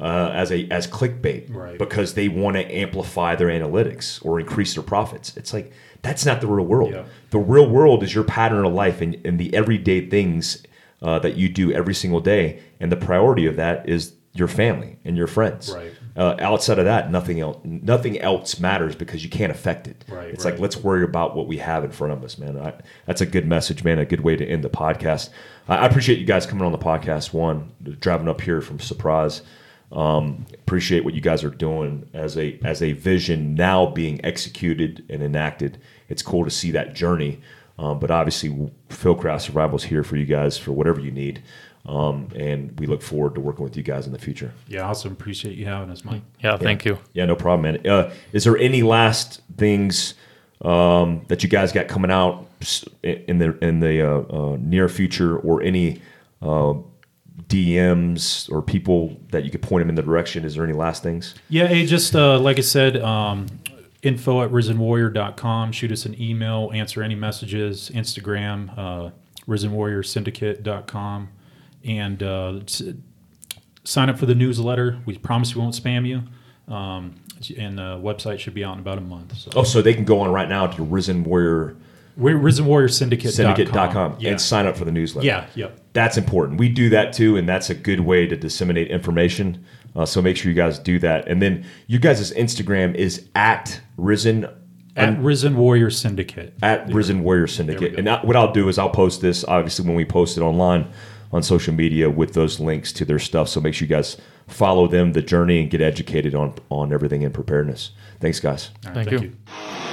uh, as a as clickbait, Right. because they want to amplify their analytics or increase their profits. It's like that's not the real world. Yeah. The real world is your pattern of life and, and the everyday things uh, that you do every single day, and the priority of that is your family and your friends. Right. Uh, outside of that, nothing else nothing else matters because you can't affect it. Right, It's like let's worry about what we have in front of us, man. I, that's a good message, man. A good way to end the podcast. I, I appreciate you guys coming on the podcast. One, driving up here from Surprise. Um, appreciate what you guys are doing as a as a vision now being executed and enacted. It's cool to see that journey. Um, but obviously, Fieldcraft Survival is here for you guys for whatever you need. Um, and we look forward to working with you guys in the future. Yeah, awesome. Appreciate you having us, Mike. Yeah, thank you. Yeah, no problem, man. Uh, is there any last things um, that you guys got coming out in the in the uh, uh, near future, or any uh, DMs or people that you could point them in the direction? Is there any last things? Yeah, hey, just uh, like I said, um, info at risenwarrior.com. Shoot us an email, answer any messages, Instagram, uh, risenwarriorsyndicate.com, and uh, sign up for the newsletter. We promise we won't spam you. Um, and the website should be out in about a month. So Oh, so they can go on right now to Risen Warrior we're risenwarriorsyndicate.com. Syndicate.com Yeah. and sign up for the newsletter. yeah, yep. That's important. We do that too, and that's a good way to disseminate information. Uh, so make sure you guys do that. And then you guys' Instagram is at Risen At Risen Warrior Syndicate. at Risen Warrior Syndicate. And I, what I'll do is I'll post this obviously when we post it online on social media with those links to their stuff. So make sure you guys follow them, the journey, and get educated on on everything in preparedness. Thanks, guys. All right, Thank you. you.